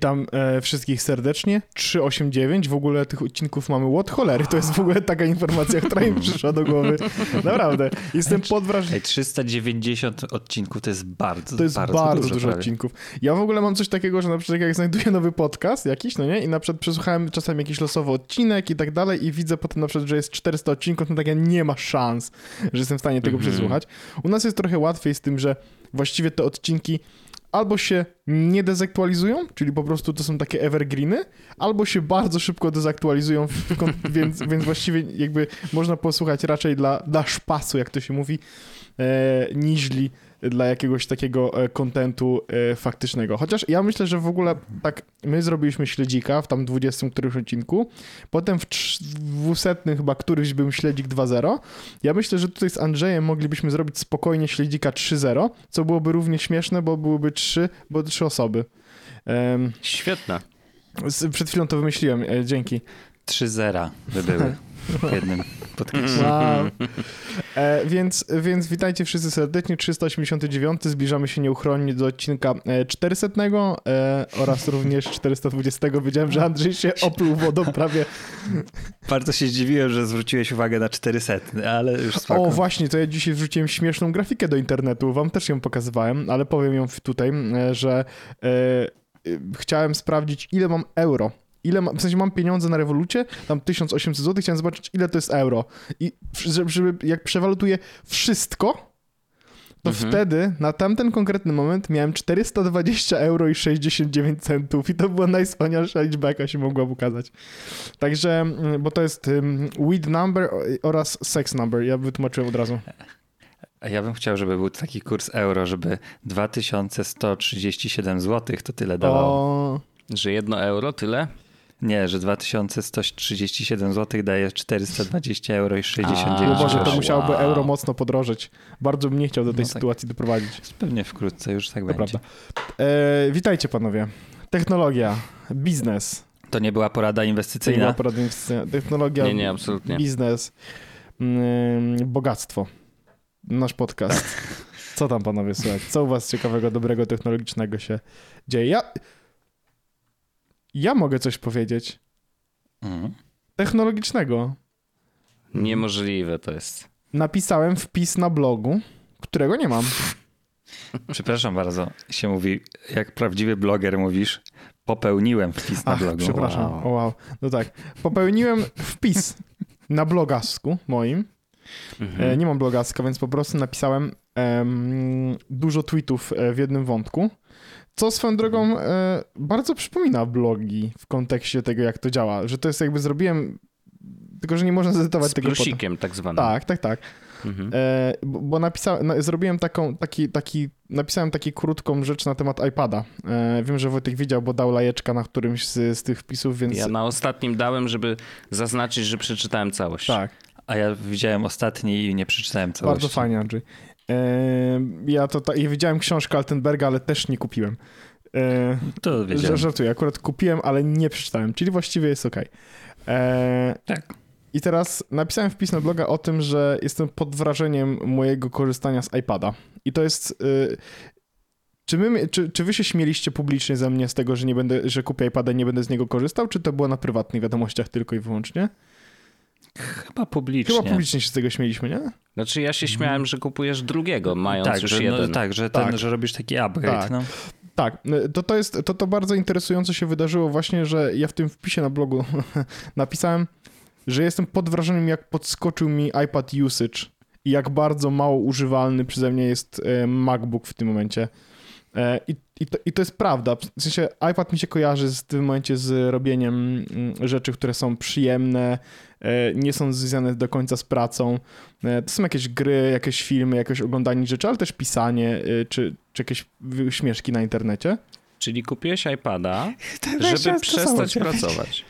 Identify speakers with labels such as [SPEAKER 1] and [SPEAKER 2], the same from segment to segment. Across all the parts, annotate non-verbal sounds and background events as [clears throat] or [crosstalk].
[SPEAKER 1] Witam e, wszystkich serdecznie. 389, w ogóle tych odcinków mamy łot cholery. To jest w ogóle taka informacja, która mi przyszła do głowy. Naprawdę. Jestem pod wrażeniem.
[SPEAKER 2] Ej, 390 odcinków to jest bardzo,
[SPEAKER 1] To jest
[SPEAKER 2] bardzo,
[SPEAKER 1] bardzo,
[SPEAKER 2] dużo,
[SPEAKER 1] dużo odcinków. Ja w ogóle mam coś takiego, że na przykład jak znajduję nowy podcast jakiś, no nie, i na przykład przesłuchałem czasem jakiś losowy odcinek i tak dalej i widzę potem na przykład, że jest 400 odcinków, no tak ja nie ma szans, że jestem w stanie tego
[SPEAKER 2] Mhm.
[SPEAKER 1] przesłuchać. U nas jest trochę łatwiej z tym, że właściwie te odcinki albo się nie dezaktualizują, czyli po prostu to są takie evergreeny, albo się bardzo szybko dezaktualizują, [laughs] więc, więc właściwie jakby można posłuchać raczej dla, dla szpasu, jak to się mówi, e, niźli dla jakiegoś takiego e, kontentu e, faktycznego. Chociaż ja myślę, że w ogóle tak, my zrobiliśmy śledzika w tam 20 którymś odcinku, potem w trz- w 200 chyba któryś był śledzik 2.0. Ja myślę, że tutaj z Andrzejem moglibyśmy zrobić spokojnie śledzika 3.0, co byłoby równie śmieszne, bo byłyby trzy, bo trzy osoby. Em,
[SPEAKER 3] Świetne.
[SPEAKER 1] przed chwilą to wymyśliłem, e, dzięki.
[SPEAKER 2] 3 zera by były [laughs] w jednym podcaście.
[SPEAKER 1] Wow. E, więc, więc witajcie wszyscy serdecznie. 389. Zbliżamy się nieuchronnie do odcinka e, 400 e, oraz również 420. Wiedziałem, że Andrzej się opluł wodą prawie.
[SPEAKER 2] Bardzo się zdziwiłem, że zwróciłeś uwagę na 400, ale już spoko.
[SPEAKER 1] O, właśnie, to ja dzisiaj wrzuciłem śmieszną grafikę do internetu. Wam też ją pokazywałem, ale powiem ją tutaj, e, że e, e, chciałem sprawdzić, ile mam euro. Ile mam, w sensie mam pieniądze na rewolucie, tam 1800 zł, chciałem zobaczyć, ile to jest euro. I żeby, żeby jak przewalutuję wszystko, to
[SPEAKER 3] Mhm.
[SPEAKER 1] wtedy na tamten konkretny moment miałem 420 euro i 69 centów i to była najwspanialsza liczba, jaka się mogła ukazać. Także, mm, bo to jest um, weed number oraz sex number, ja wytłumaczyłem od razu.
[SPEAKER 2] A ja bym chciał, żeby był taki kurs euro, żeby 2137 zł to tyle dawało.
[SPEAKER 1] O,
[SPEAKER 3] Że jedno euro, tyle?
[SPEAKER 2] Nie, że 2137 zł daje 420 euro i 69
[SPEAKER 1] no Boże, to musiałoby
[SPEAKER 3] wow.
[SPEAKER 1] euro mocno podrożyć. Bardzo bym nie chciał do tej
[SPEAKER 2] No tak.
[SPEAKER 1] sytuacji doprowadzić.
[SPEAKER 2] Pewnie wkrótce już tak
[SPEAKER 1] To
[SPEAKER 2] będzie.
[SPEAKER 1] prawda. E, witajcie panowie. Technologia, biznes.
[SPEAKER 2] To nie była porada
[SPEAKER 1] To nie była
[SPEAKER 2] inwestycyjna.
[SPEAKER 1] porada inwestycyjna. Technologia,
[SPEAKER 3] Nie, nie, absolutnie.
[SPEAKER 1] biznes, mm, bogactwo. Nasz podcast. [laughs] Co tam panowie słuchać? Co u was ciekawego, dobrego, technologicznego się dzieje? Ja, ja mogę coś powiedzieć.
[SPEAKER 2] Mhm.
[SPEAKER 1] Technologicznego.
[SPEAKER 3] Niemożliwe to jest.
[SPEAKER 1] Napisałem wpis na blogu, którego nie mam. [laughs]
[SPEAKER 2] Przepraszam bardzo, się mówi, jak prawdziwy bloger mówisz, popełniłem wpis na
[SPEAKER 1] Ach,
[SPEAKER 2] blogu.
[SPEAKER 1] przepraszam.
[SPEAKER 3] Wow.
[SPEAKER 1] Wow. No tak. Popełniłem wpis na blogasku moim.
[SPEAKER 3] Mhm.
[SPEAKER 1] E, nie mam blogaska, więc po prostu napisałem em, dużo tweetów e, w jednym wątku. Co swoją drogą e, bardzo przypomina blogi w kontekście tego, jak to działa. Że to jest jakby zrobiłem. Tylko, że nie można zedytować
[SPEAKER 3] Z
[SPEAKER 1] tego potem.
[SPEAKER 3] plusikiem tak zwanym.
[SPEAKER 1] Tak, tak, tak.
[SPEAKER 3] Mhm.
[SPEAKER 1] E, bo bo napisałem, na, zrobiłem taką, taki, taki, napisałem taką krótką rzecz na temat iPada. E, wiem, że Wojtek widział, bo dał lajeczka na którymś z, z tych wpisów, więc
[SPEAKER 3] Ja na ostatnim dałem, żeby zaznaczyć, że przeczytałem całość.
[SPEAKER 1] tak,
[SPEAKER 2] A ja widziałem ostatni i nie przeczytałem całości.
[SPEAKER 1] bardzo fajnie, Andrzej. Ja to, ta, ja widziałem książkę Altenberga, ale też nie kupiłem. E,
[SPEAKER 2] To wiedziałem.
[SPEAKER 1] żartuję, akurat kupiłem, ale nie przeczytałem, czyli właściwie jest ok. E,
[SPEAKER 2] Tak.
[SPEAKER 1] I teraz napisałem wpis na bloga o tym, że jestem pod wrażeniem mojego korzystania z iPada. I to jest. y, czy, my, czy, czy wy się śmieliście publicznie ze mnie z tego, że nie będę, że kupię iPada i nie będę z niego korzystał, czy to było na prywatnych wiadomościach tylko i wyłącznie?
[SPEAKER 2] Chyba publicznie.
[SPEAKER 1] Chyba publicznie się z tego śmieliśmy, nie?
[SPEAKER 3] Znaczy ja się śmiałem, że kupujesz drugiego, mając
[SPEAKER 2] tak,
[SPEAKER 3] już
[SPEAKER 2] że,
[SPEAKER 3] jeden.
[SPEAKER 2] no, tak, że, ten,
[SPEAKER 1] Tak.
[SPEAKER 2] że robisz taki upgrade.
[SPEAKER 1] Tak.
[SPEAKER 2] No.
[SPEAKER 1] Tak, to, to jest, to, to bardzo interesująco się wydarzyło właśnie, że ja w tym wpisie na blogu [laughs] napisałem, że jestem pod wrażeniem, jak podskoczył mi iPad usage i jak bardzo mało używalny przeze mnie jest e, MacBook w tym momencie. E, I, i, to, I to jest prawda. W sensie iPad mi się kojarzy z, w tym momencie z robieniem mm, rzeczy, które są przyjemne, nie są związane do końca z pracą. E, To są jakieś gry, jakieś filmy, jakieś oglądanie rzeczy, ale też pisanie, e, czy, czy jakieś śmieszki na internecie.
[SPEAKER 3] Czyli kupiłeś iPada, [laughs] żeby przestać pracować.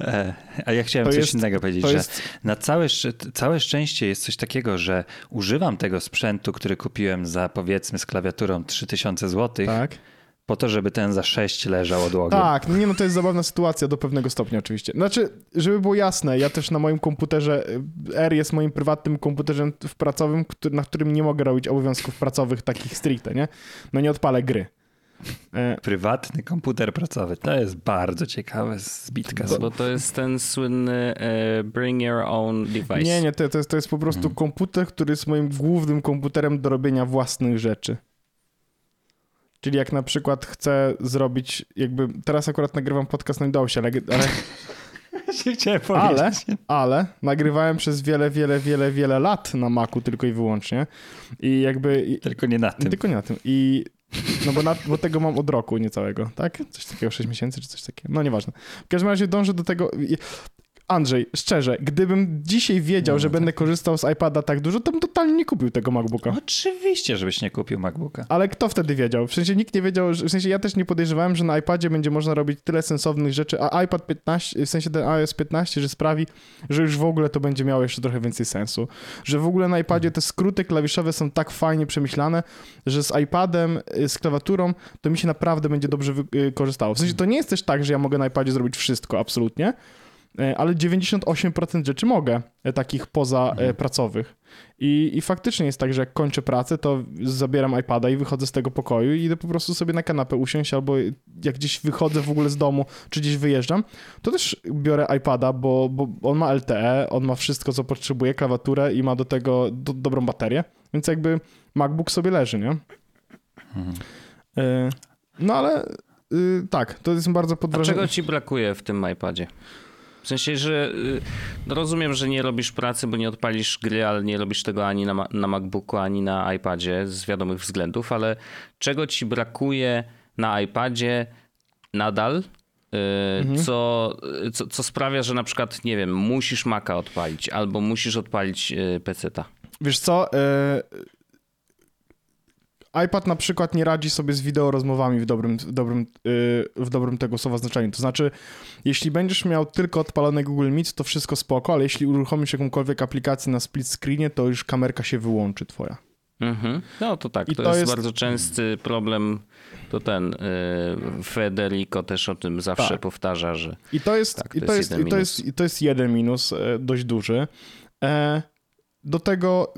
[SPEAKER 2] E, a ja chciałem
[SPEAKER 1] To
[SPEAKER 2] coś
[SPEAKER 1] jest-
[SPEAKER 2] innego powiedzieć, że
[SPEAKER 1] jest
[SPEAKER 2] na całe, całe szczęście jest coś takiego, że używam tego sprzętu, który kupiłem za powiedzmy z klawiaturą 3000 zł,
[SPEAKER 1] tak.
[SPEAKER 2] Po to, żeby ten za 6 leżał odłogiem.
[SPEAKER 1] Tak, no nie no to jest zabawna sytuacja do pewnego stopnia oczywiście. Znaczy, żeby było jasne, ja też na moim komputerze, y, R jest moim prywatnym komputerem w pracowym, który, na którym nie mogę robić obowiązków pracowych takich stricte, nie? No nie odpalę gry. E,
[SPEAKER 2] Prywatny komputer pracowy. To jest bardzo ciekawe zbitka.
[SPEAKER 3] Bo to jest ten słynny e, bring your own device.
[SPEAKER 1] Nie, nie, to, to, jest, to jest po prostu
[SPEAKER 2] Mhm.
[SPEAKER 1] komputer, który jest moim głównym komputerem do robienia własnych rzeczy. Czyli jak na przykład chcę zrobić, jakby teraz akurat nagrywam podcast na Windowsie, ale, ale, [laughs]
[SPEAKER 2] chciałem
[SPEAKER 1] ale,
[SPEAKER 2] powiedzieć.
[SPEAKER 1] ale nagrywałem przez wiele, wiele, wiele, wiele lat na Macu tylko i wyłącznie. I jakby...
[SPEAKER 2] Tylko nie na tym.
[SPEAKER 1] Tylko nie na tym. I no bo, na, bo tego mam od roku niecałego, tak? Coś takiego, 6 miesięcy czy coś takiego. No nieważne. W każdym razie dążę do tego. Andrzej, szczerze, gdybym dzisiaj wiedział,
[SPEAKER 2] No,
[SPEAKER 1] że
[SPEAKER 2] tak.
[SPEAKER 1] będę korzystał z iPada tak dużo, to bym totalnie nie kupił tego MacBooka.
[SPEAKER 2] Oczywiście, żebyś nie kupił MacBooka.
[SPEAKER 1] Ale kto wtedy wiedział? W sensie nikt nie wiedział, że- w sensie ja też nie podejrzewałem, że na iPadzie będzie można robić tyle sensownych rzeczy, a iPad 15, w sensie ten iOS 15, że sprawi, że już w ogóle to będzie miało jeszcze trochę więcej sensu. Że w ogóle na iPadzie te skróty klawiszowe są tak fajnie przemyślane, że z iPadem, y, z klawiaturą, to mi się naprawdę będzie dobrze y, korzystało. W sensie to nie jest też tak, że ja mogę na iPadzie zrobić wszystko, absolutnie, ale 98% rzeczy mogę, y, takich poza
[SPEAKER 2] Mhm.
[SPEAKER 1] y, pracowych. I, I faktycznie jest tak, że jak kończę pracę, to zabieram iPada i wychodzę z tego pokoju i idę po prostu sobie na kanapę usiąść, albo jak gdzieś wychodzę w ogóle z domu, czy gdzieś wyjeżdżam, to też biorę iPada, bo, bo on ma LTE, on ma wszystko, co potrzebuje, klawiaturę i ma do tego do, dobrą baterię, więc jakby MacBook sobie leży, nie?
[SPEAKER 2] Mhm.
[SPEAKER 1] No ale y, tak, to jest bardzo
[SPEAKER 3] A
[SPEAKER 1] podwrażenie.
[SPEAKER 3] czego ci brakuje w tym iPadzie? W sensie, że y, no rozumiem, że nie robisz pracy, bo nie odpalisz gry, ale nie robisz tego ani na, na MacBooku, ani na iPadzie z wiadomych względów, ale czego ci brakuje na iPadzie nadal, y,
[SPEAKER 1] Mhm.
[SPEAKER 3] co, y, co, co sprawia, że na przykład, nie wiem, musisz Maca odpalić albo musisz odpalić y, PC-ta?
[SPEAKER 1] Wiesz co, iPad na przykład nie radzi sobie z wideo rozmowami w dobrym, w dobrym, y, w dobrym tego słowa znaczeniu. To znaczy, jeśli będziesz miał tylko odpalony Google Meet, to wszystko spoko, ale jeśli uruchomisz jakąkolwiek aplikację na split screenie, to już kamerka się wyłączy twoja.
[SPEAKER 3] Mhm. No to tak,
[SPEAKER 1] I
[SPEAKER 3] to,
[SPEAKER 1] to
[SPEAKER 3] jest,
[SPEAKER 1] jest-
[SPEAKER 3] bardzo częsty problem. To ten y, Federico też o tym zawsze
[SPEAKER 1] Tak.
[SPEAKER 3] powtarza, że
[SPEAKER 1] I to jest,
[SPEAKER 3] Tak, to
[SPEAKER 1] i to
[SPEAKER 3] jest
[SPEAKER 1] jest,
[SPEAKER 3] jeden
[SPEAKER 1] i to jest, i to jest jeden minus e, dość duży. E, do tego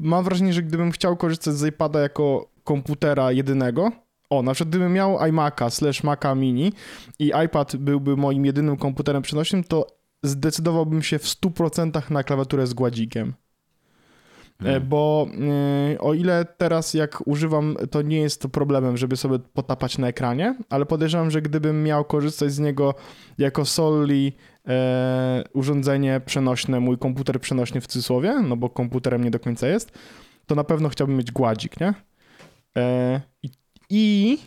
[SPEAKER 1] mam wrażenie, że gdybym chciał korzystać z iPada jako komputera jedynego, o, na przykład gdybym miał iMac'a slash Maca mini i iPad byłby moim jedynym komputerem przenośnym, to zdecydowałbym się w 100% na klawiaturę z gładzikiem. E, Bo y, o ile teraz jak używam, to nie jest to problemem, żeby sobie potapać na ekranie, ale podejrzewam, że gdybym miał korzystać z niego jako solely e, urządzenie przenośne, mój komputer przenośny w cudzysłowie, no bo komputerem nie do końca jest, to na pewno chciałbym mieć gładzik, nie? E, i, I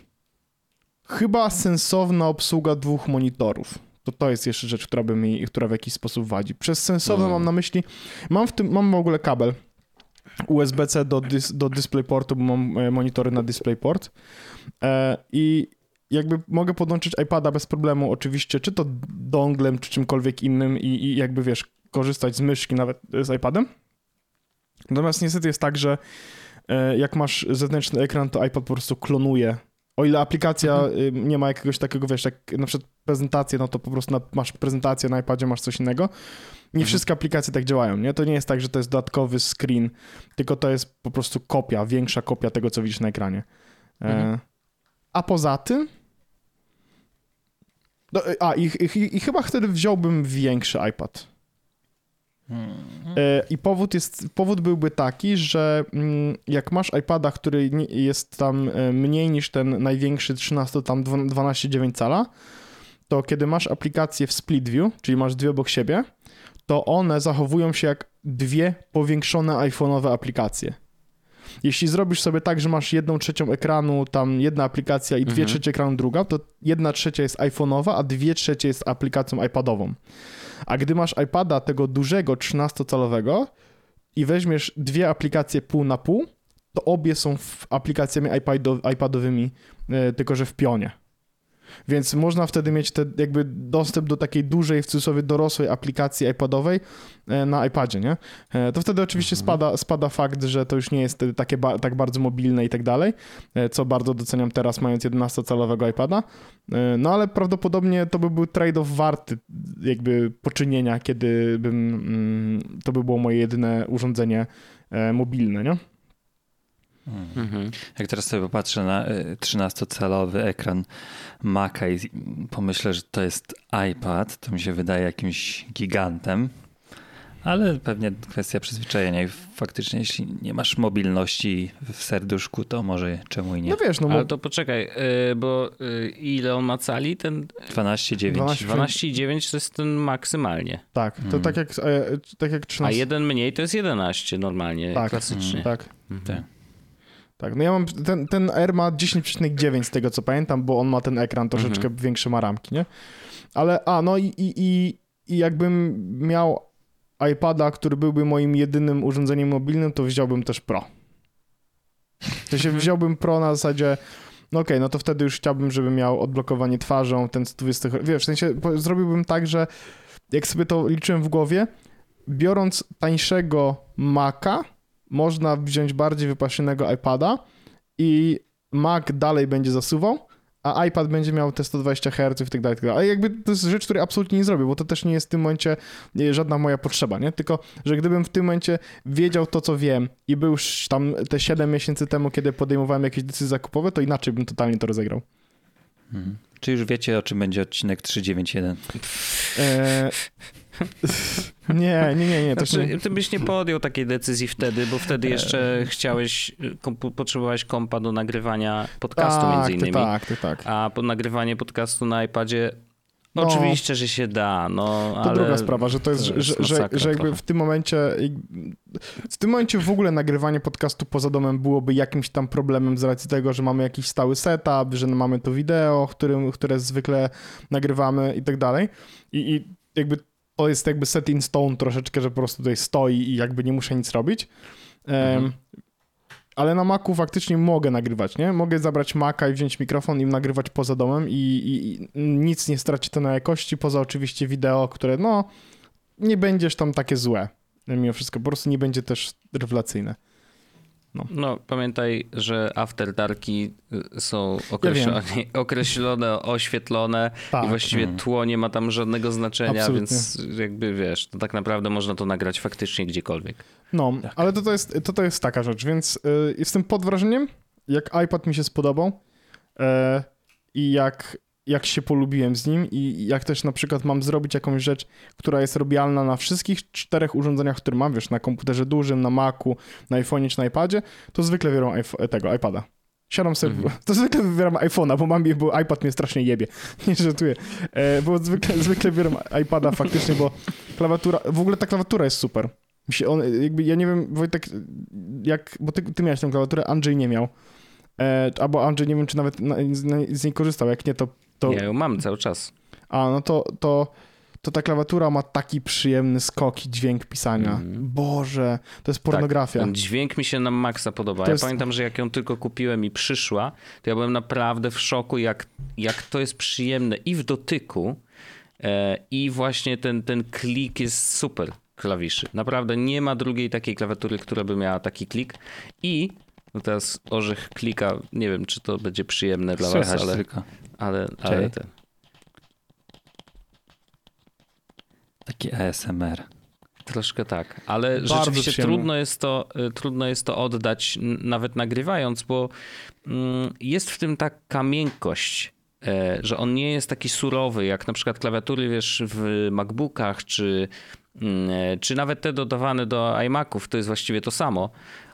[SPEAKER 1] chyba sensowna obsługa dwóch monitorów. To to jest jeszcze rzecz, która by mi, która w jakiś sposób wadzi. Przez sensowne
[SPEAKER 3] Mm.
[SPEAKER 1] mam na myśli, mam w tym, mam w ogóle kabel USB-C do, dys, do DisplayPortu, bo mam e, monitory na DisplayPort e, i jakby mogę podłączyć iPada bez problemu, oczywiście, czy to donglem, czy czymkolwiek innym i, i jakby wiesz, korzystać z myszki nawet z iPadem. Natomiast niestety jest tak, że jak masz zewnętrzny ekran, to iPad po prostu klonuje. O ile aplikacja y, nie ma jakiegoś takiego, wiesz, jak na przykład prezentację, no to po prostu na, masz prezentację na iPadzie, masz coś innego. Nie wszystkie aplikacje tak działają, nie? To nie jest tak, że to jest dodatkowy screen, tylko to jest po prostu kopia, większa kopia tego, co widzisz na ekranie. E,
[SPEAKER 3] Mhm.
[SPEAKER 1] a poza tym. No, e, a, i, i, i chyba wtedy wziąłbym większy iPad. E, I powód, jest, powód byłby taki, że mm, jak masz iPada, który jest tam e, mniej niż ten największy 13, tam 12,9 cala, to kiedy masz aplikację w split view, czyli masz dwie obok siebie, to one zachowują się jak dwie powiększone iPhone'owe aplikacje. Jeśli zrobisz sobie tak, że masz jedną trzecią ekranu, tam jedna aplikacja i dwie
[SPEAKER 3] Mhm.
[SPEAKER 1] trzecie ekranu druga, to jedna trzecia jest iPhone'owa, a dwie trzecie jest aplikacją iPadową. A gdy masz iPada tego dużego 13-calowego i weźmiesz dwie aplikacje pół na pół, to obie są aplikacjami iPado, iPadowymi, e, tylko że w pionie. Więc można wtedy mieć te, jakby dostęp do takiej dużej, w cudzysłowie dorosłej aplikacji iPadowej e, na iPadzie, nie? E, To wtedy oczywiście spada, spada fakt, że to już nie jest takie ba- tak bardzo mobilne i tak dalej, e, co bardzo doceniam teraz, mając 11-calowego iPada. No ale prawdopodobnie to by był trade-off warty jakby poczynienia, kiedy bym, mm, to by było moje jedyne urządzenie mobilne, nie?
[SPEAKER 3] Mhm.
[SPEAKER 2] Jak teraz sobie popatrzę na y, 13-calowy ekran Maca i pomyślę, że to jest iPad, to mi się wydaje jakimś gigantem. Ale pewnie kwestia przyzwyczajenia i faktycznie jeśli nie masz mobilności w serduszku, to może czemu i nie.
[SPEAKER 1] No wiesz, no
[SPEAKER 3] Ale
[SPEAKER 1] mo-
[SPEAKER 3] to poczekaj, y, bo y, ile on ma cali? Ten
[SPEAKER 2] 12,9.
[SPEAKER 1] 12.
[SPEAKER 3] 12,9 to jest ten maksymalnie.
[SPEAKER 1] tak, to tak jak, e, tak jak
[SPEAKER 3] A
[SPEAKER 1] 13.
[SPEAKER 3] jeden mniej to jest 11 normalnie,
[SPEAKER 1] Tak.
[SPEAKER 3] klasycznie.
[SPEAKER 1] Tak,
[SPEAKER 2] Tak.
[SPEAKER 1] Tak. No ja mam, ten, ten R ma 10,9 z tego co pamiętam, bo on ma ten ekran troszeczkę
[SPEAKER 3] Mhm.
[SPEAKER 1] większy, ma ramki, nie? Ale, a no i, i, i, i jakbym miał iPada, który byłby moim jedynym urządzeniem mobilnym, to wziąłbym też Pro. To się
[SPEAKER 3] Mhm.
[SPEAKER 1] wziąłbym Pro na zasadzie, no okej, no to wtedy już chciałbym, żeby miał odblokowanie twarzą, ten 120, wiesz, w sensie zrobiłbym tak, że jak sobie to liczyłem w głowie, biorąc tańszego Maca, można wziąć bardziej wypasionego iPada i Mac dalej będzie zasuwał, a iPad będzie miał te 120 Hz i tak dalej, tak dalej. Ale jakby to jest rzecz, której absolutnie nie zrobię, bo to też nie jest w tym momencie żadna moja potrzeba, nie? Tylko, że gdybym w tym momencie wiedział to, co wiem i był już tam te 7 miesięcy temu, kiedy podejmowałem jakieś decyzje zakupowe, to inaczej bym totalnie to rozegrał.
[SPEAKER 2] Mhm. Czy już wiecie, o czym będzie odcinek 391?
[SPEAKER 1] Eee... nie, nie, nie, nie. To
[SPEAKER 3] Znaczy,
[SPEAKER 1] nie...
[SPEAKER 3] ty byś nie podjął takiej decyzji wtedy, bo wtedy jeszcze chciałeś, kompu- potrzebowałeś kompa do nagrywania podcastu
[SPEAKER 1] tak,
[SPEAKER 3] między innymi.
[SPEAKER 1] tak, ty tak.
[SPEAKER 3] A po nagrywanie podcastu na iPadzie
[SPEAKER 1] No.
[SPEAKER 3] oczywiście, że się da, no
[SPEAKER 1] To
[SPEAKER 3] ale...
[SPEAKER 1] druga sprawa, że to jest, że, że, że, jakby w tym momencie w tym momencie w ogóle nagrywanie podcastu poza domem byłoby jakimś tam problemem z racji tego, że mamy jakiś stały setup, że mamy to wideo, którym, które zwykle nagrywamy i tak dalej. I, I jakby to jest jakby set in stone troszeczkę, że po prostu tutaj stoi i jakby nie muszę nic robić.
[SPEAKER 3] Mhm.
[SPEAKER 1] Ale na Macu faktycznie mogę nagrywać, nie? Mogę zabrać Maca i wziąć mikrofon i nagrywać poza domem i, i, i nic nie straci to na jakości, poza oczywiście wideo, które no nie będziesz tam takie złe. Mimo wszystko, po prostu nie będzie też rewelacyjne.
[SPEAKER 3] No, pamiętaj, że After Darki y, są określone, określone oświetlone
[SPEAKER 1] Tak.
[SPEAKER 3] i właściwie
[SPEAKER 2] Mhm.
[SPEAKER 3] tło nie ma tam żadnego znaczenia,
[SPEAKER 1] Absolutnie.
[SPEAKER 3] więc jakby wiesz, to tak naprawdę można to nagrać faktycznie gdziekolwiek.
[SPEAKER 1] No,
[SPEAKER 2] Tak.
[SPEAKER 1] ale to, to, jest, to, to jest taka rzecz, więc y, jestem pod wrażeniem, jak iPad mi się spodobał e, i jak, jak się polubiłem z nim i jak też na przykład mam zrobić jakąś rzecz, która jest robialna na wszystkich czterech urządzeniach, które mam, wiesz, na komputerze dużym, na Macu, na iPhone'ie czy na iPadzie, to zwykle wybieram iPho- tego iPada. Siadam sobie,
[SPEAKER 3] Mhm. [laughs]
[SPEAKER 1] to zwykle wybieram iPhone'a, bo mam, bo iPad mnie strasznie jebie. [laughs] Nie żartuję. E, bo zwykle, [laughs] zwykle wybieram iPada faktycznie, bo klawiatura, w ogóle ta klawiatura jest super. On, jakby, ja nie wiem, Wojtek, jak, bo ty, ty miałeś tę klawiaturę, Andrzej nie miał. E, albo Andrzej nie wiem, czy nawet na, na, z niej korzystał, jak nie, to... to
[SPEAKER 3] Ja ją mam cały czas.
[SPEAKER 1] A, no to, to, to ta klawiatura ma taki przyjemny skok i dźwięk pisania.
[SPEAKER 3] Mhm.
[SPEAKER 1] Boże, to jest pornografia.
[SPEAKER 3] Ten dźwięk mi się na maksa podoba.
[SPEAKER 1] To
[SPEAKER 3] Ja
[SPEAKER 1] jest-
[SPEAKER 3] pamiętam, że jak ją tylko kupiłem i przyszła, to ja byłem naprawdę w szoku, jak, jak to jest przyjemne i w dotyku, e, i właśnie ten, ten klik jest super klawiszy. Naprawdę nie ma drugiej takiej klawiatury, która by miała taki klik. I no teraz orzech klika, nie wiem, czy to będzie przyjemne dla
[SPEAKER 2] Słychać
[SPEAKER 3] was, ale,
[SPEAKER 2] tylko.
[SPEAKER 3] ale, ale ten.
[SPEAKER 2] Taki ASMR.
[SPEAKER 3] Troszkę tak, ale
[SPEAKER 1] Bardzo
[SPEAKER 3] rzeczywiście
[SPEAKER 1] przyjemne.
[SPEAKER 3] trudno jest, to, y, trudno jest to oddać nawet nagrywając, bo mm, jest w tym taka miękkość, e, że on nie jest taki surowy, jak na przykład klawiatury wiesz w MacBookach, czy, mm, e, czy nawet te dodawane do iMaców, to jest właściwie to samo.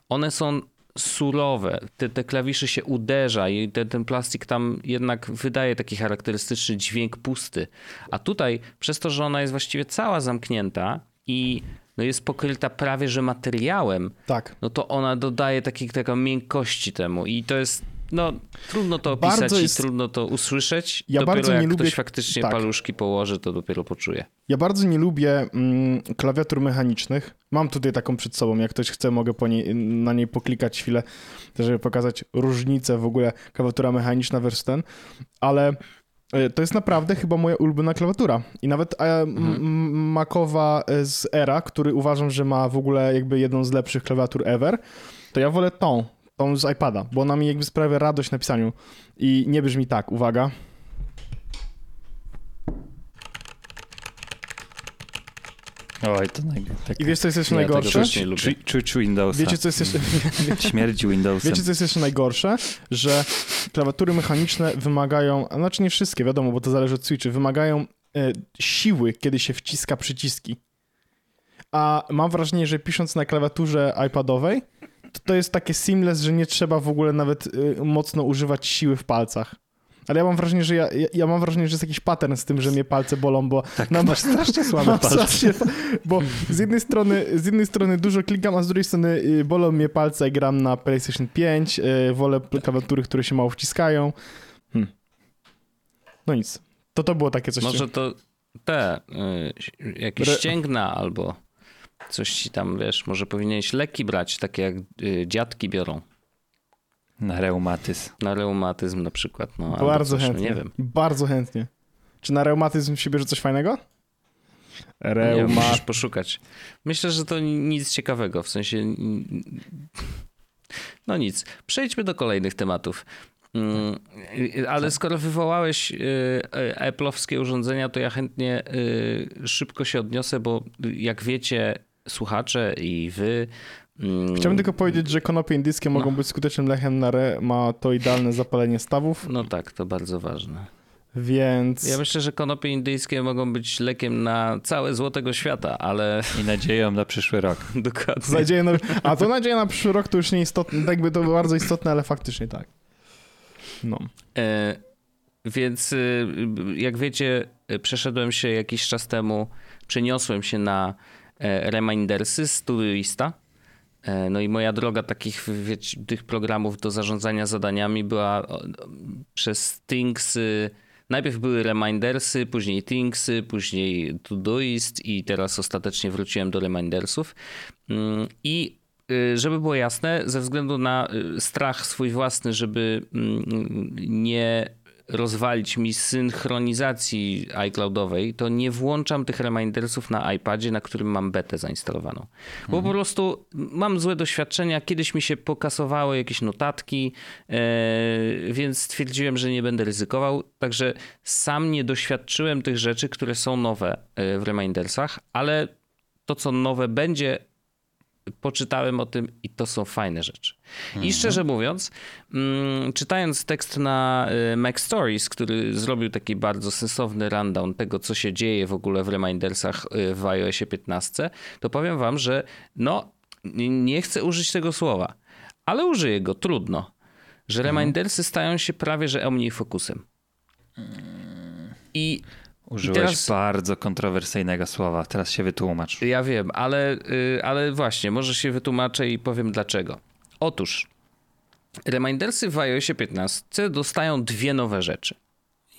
[SPEAKER 3] One są surowe, te, te klawisze się uderza i ten, ten plastik tam jednak wydaje taki charakterystyczny dźwięk pusty. A tutaj, przez to, że ona jest właściwie cała zamknięta i no jest pokryta prawie że materiałem,
[SPEAKER 1] Tak.
[SPEAKER 3] no to ona dodaje takiej, takiej miękkości temu i to jest, no trudno to opisać
[SPEAKER 1] Bardzo
[SPEAKER 3] i
[SPEAKER 1] jest-
[SPEAKER 3] trudno to usłyszeć.
[SPEAKER 1] Ja
[SPEAKER 3] dopiero
[SPEAKER 1] bardzo nie
[SPEAKER 3] jak
[SPEAKER 1] lubię-
[SPEAKER 3] ktoś faktycznie
[SPEAKER 1] tak.
[SPEAKER 3] paluszki położy, to dopiero poczuje.
[SPEAKER 1] Ja bardzo nie lubię mm, klawiatur mechanicznych. Mam tutaj taką przed sobą. Jak ktoś chce, mogę niej, na niej poklikać chwilę, żeby pokazać różnicę w ogóle klawiatura mechaniczna versus ten. Ale e, to jest naprawdę chyba moja ulubiona klawiatura. I nawet e, m- m- Macowa e, z Era, który uważam, że ma w ogóle jakby jedną z lepszych klawiatur ever, to ja wolę tą, tą z iPada, bo ona mi jakby sprawia radość na pisaniu. I nie brzmi tak, uwaga.
[SPEAKER 2] Oj, to naj... tak...
[SPEAKER 1] I wiesz, co jest jeszcze
[SPEAKER 3] Ja
[SPEAKER 1] najgorsze?
[SPEAKER 3] lubię.
[SPEAKER 2] Czuć Windowsa.
[SPEAKER 1] Wiecie, co jest jeszcze... [laughs]
[SPEAKER 2] Śmierć Windowsem.
[SPEAKER 1] Wiecie, co jest jeszcze najgorsze? Że klawiatury mechaniczne wymagają, a znaczy nie wszystkie, wiadomo, bo to zależy od switchy, wymagają e, siły, kiedy się wciska przyciski. A mam wrażenie, że pisząc na klawiaturze iPadowej, to, to jest takie seamless, że nie trzeba w ogóle nawet e, mocno używać siły w palcach. Ale ja mam wrażenie, że ja, ja, ja mam wrażenie, że jest jakiś pattern z tym, że mnie palce bolą, bo
[SPEAKER 2] Tak,
[SPEAKER 1] na- [laughs]
[SPEAKER 2] masz strasznie słabe
[SPEAKER 1] Mam
[SPEAKER 2] palce.
[SPEAKER 1] strasznie bo z jednej strony z jednej strony dużo klikam, a z drugiej strony y, bolą mnie palce, gram na PlayStation 5, y, wolę klawiatury, które się mało wciskają. Hmm. No nic. To to było takie coś.
[SPEAKER 3] Może to te, y, jakieś
[SPEAKER 1] Re-
[SPEAKER 3] ścięgna albo coś ci tam, wiesz, może powinieneś leki brać, takie jak y, dziadki biorą.
[SPEAKER 2] Na reumatyzm.
[SPEAKER 3] Na reumatyzm na przykład. No,
[SPEAKER 1] Bardzo
[SPEAKER 3] coś, no
[SPEAKER 1] chętnie.
[SPEAKER 3] Nie wiem.
[SPEAKER 1] Bardzo chętnie. Czy na reumatyzm się bierze coś fajnego?
[SPEAKER 3] Nie
[SPEAKER 1] Reumat.
[SPEAKER 3] musisz poszukać. Myślę, że to nic ciekawego, w sensie... No nic. Przejdźmy do kolejnych tematów. Mm, Ale skoro wywołałeś y, y, Apple'owskie urządzenia, to ja chętnie y, szybko się odniosę, bo jak wiecie, słuchacze i wy... mm,
[SPEAKER 1] Chciałbym tylko powiedzieć, że konopie indyjskie
[SPEAKER 3] No.
[SPEAKER 1] mogą być skutecznym lechem na reumatoidalne zapalenie stawów,
[SPEAKER 3] No tak, to bardzo ważne.
[SPEAKER 1] więc...
[SPEAKER 3] Ja myślę, że konopie indyjskie mogą być lekiem na całe złotego świata, ale
[SPEAKER 2] I nadzieją na przyszły rok. [laughs]
[SPEAKER 3] dokładnie.
[SPEAKER 1] Nadzieję na... A to nadzieja na przyszły rok to już nie istotne, tak jakby to bardzo istotne, ale faktycznie tak. No.
[SPEAKER 3] E, więc y, jak wiecie, y, przeszedłem się jakiś czas temu, przeniosłem się na e, Remindersy z Todoista. E, No i moja droga takich wiecie, tych programów do zarządzania zadaniami była przez Thingsy. Najpierw były Remindersy, później Thingsy, później Todoist i teraz ostatecznie wróciłem do Remindersów. Mm, I y, żeby było jasne, ze względu na y, strach swój własny, żeby mm, nie rozwalić mi synchronizacji iCloudowej, to nie włączam tych remindersów na iPadzie, na którym mam betę zainstalowaną. Bo po prostu mam złe doświadczenia, kiedyś mi się pokasowały jakieś notatki, e, więc stwierdziłem, że nie będę ryzykował. Także sam nie doświadczyłem tych rzeczy, które są nowe e, w remindersach, ale to, co nowe będzie, poczytałem o tym i to są fajne rzeczy. I szczerze mówiąc, mm, czytając tekst na y, Mac Stories, który zrobił taki bardzo sensowny rundown tego, co się dzieje w ogóle w Remindersach y, w iOSie 15, to powiem wam, że no, nie chcę użyć tego słowa, ale użyję go, trudno. Że Remindersy stają się prawie że omnifokusem. I
[SPEAKER 2] Użyłeś
[SPEAKER 3] teraz-
[SPEAKER 2] bardzo kontrowersyjnego słowa. Teraz się wytłumacz.
[SPEAKER 3] Ja wiem, ale, y, ale właśnie, może się wytłumaczę i powiem dlaczego. Otóż Remindersy w iOSie 15 dostają dwie nowe rzeczy.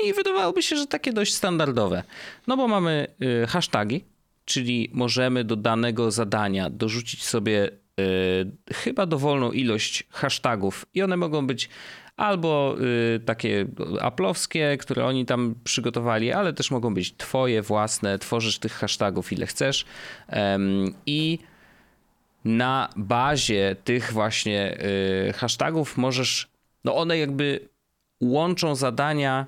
[SPEAKER 3] I wydawałoby się, że takie dość standardowe. No bo mamy y, hasztagi, czyli możemy do danego zadania dorzucić sobie y, chyba dowolną ilość hashtagów i one mogą być albo y, takie aplowskie, które oni tam przygotowali, ale też mogą być twoje własne, tworzysz tych hashtagów ile chcesz Em, i na bazie tych właśnie y, hashtagów możesz, no one jakby łączą zadania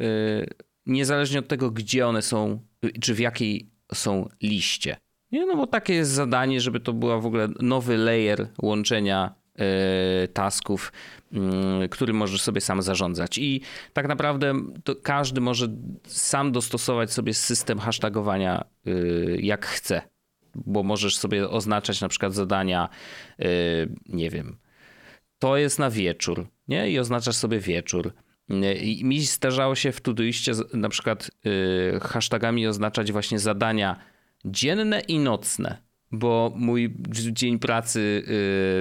[SPEAKER 3] y, niezależnie od tego, gdzie one są, czy w jakiej są liście. Nie, no bo takie jest zadanie, żeby to była w ogóle nowy layer łączenia y, tasków, y, który możesz sobie sam zarządzać. I tak naprawdę każdy może sam dostosować sobie system hashtagowania y, jak chce bo możesz sobie oznaczać na przykład zadania, yy, nie wiem, to jest na wieczór, nie? I oznaczasz sobie wieczór. Yy, I mi zdarzało się w Todoiście na przykład hashtagami oznaczać właśnie zadania dzienne i nocne, bo mój dzień pracy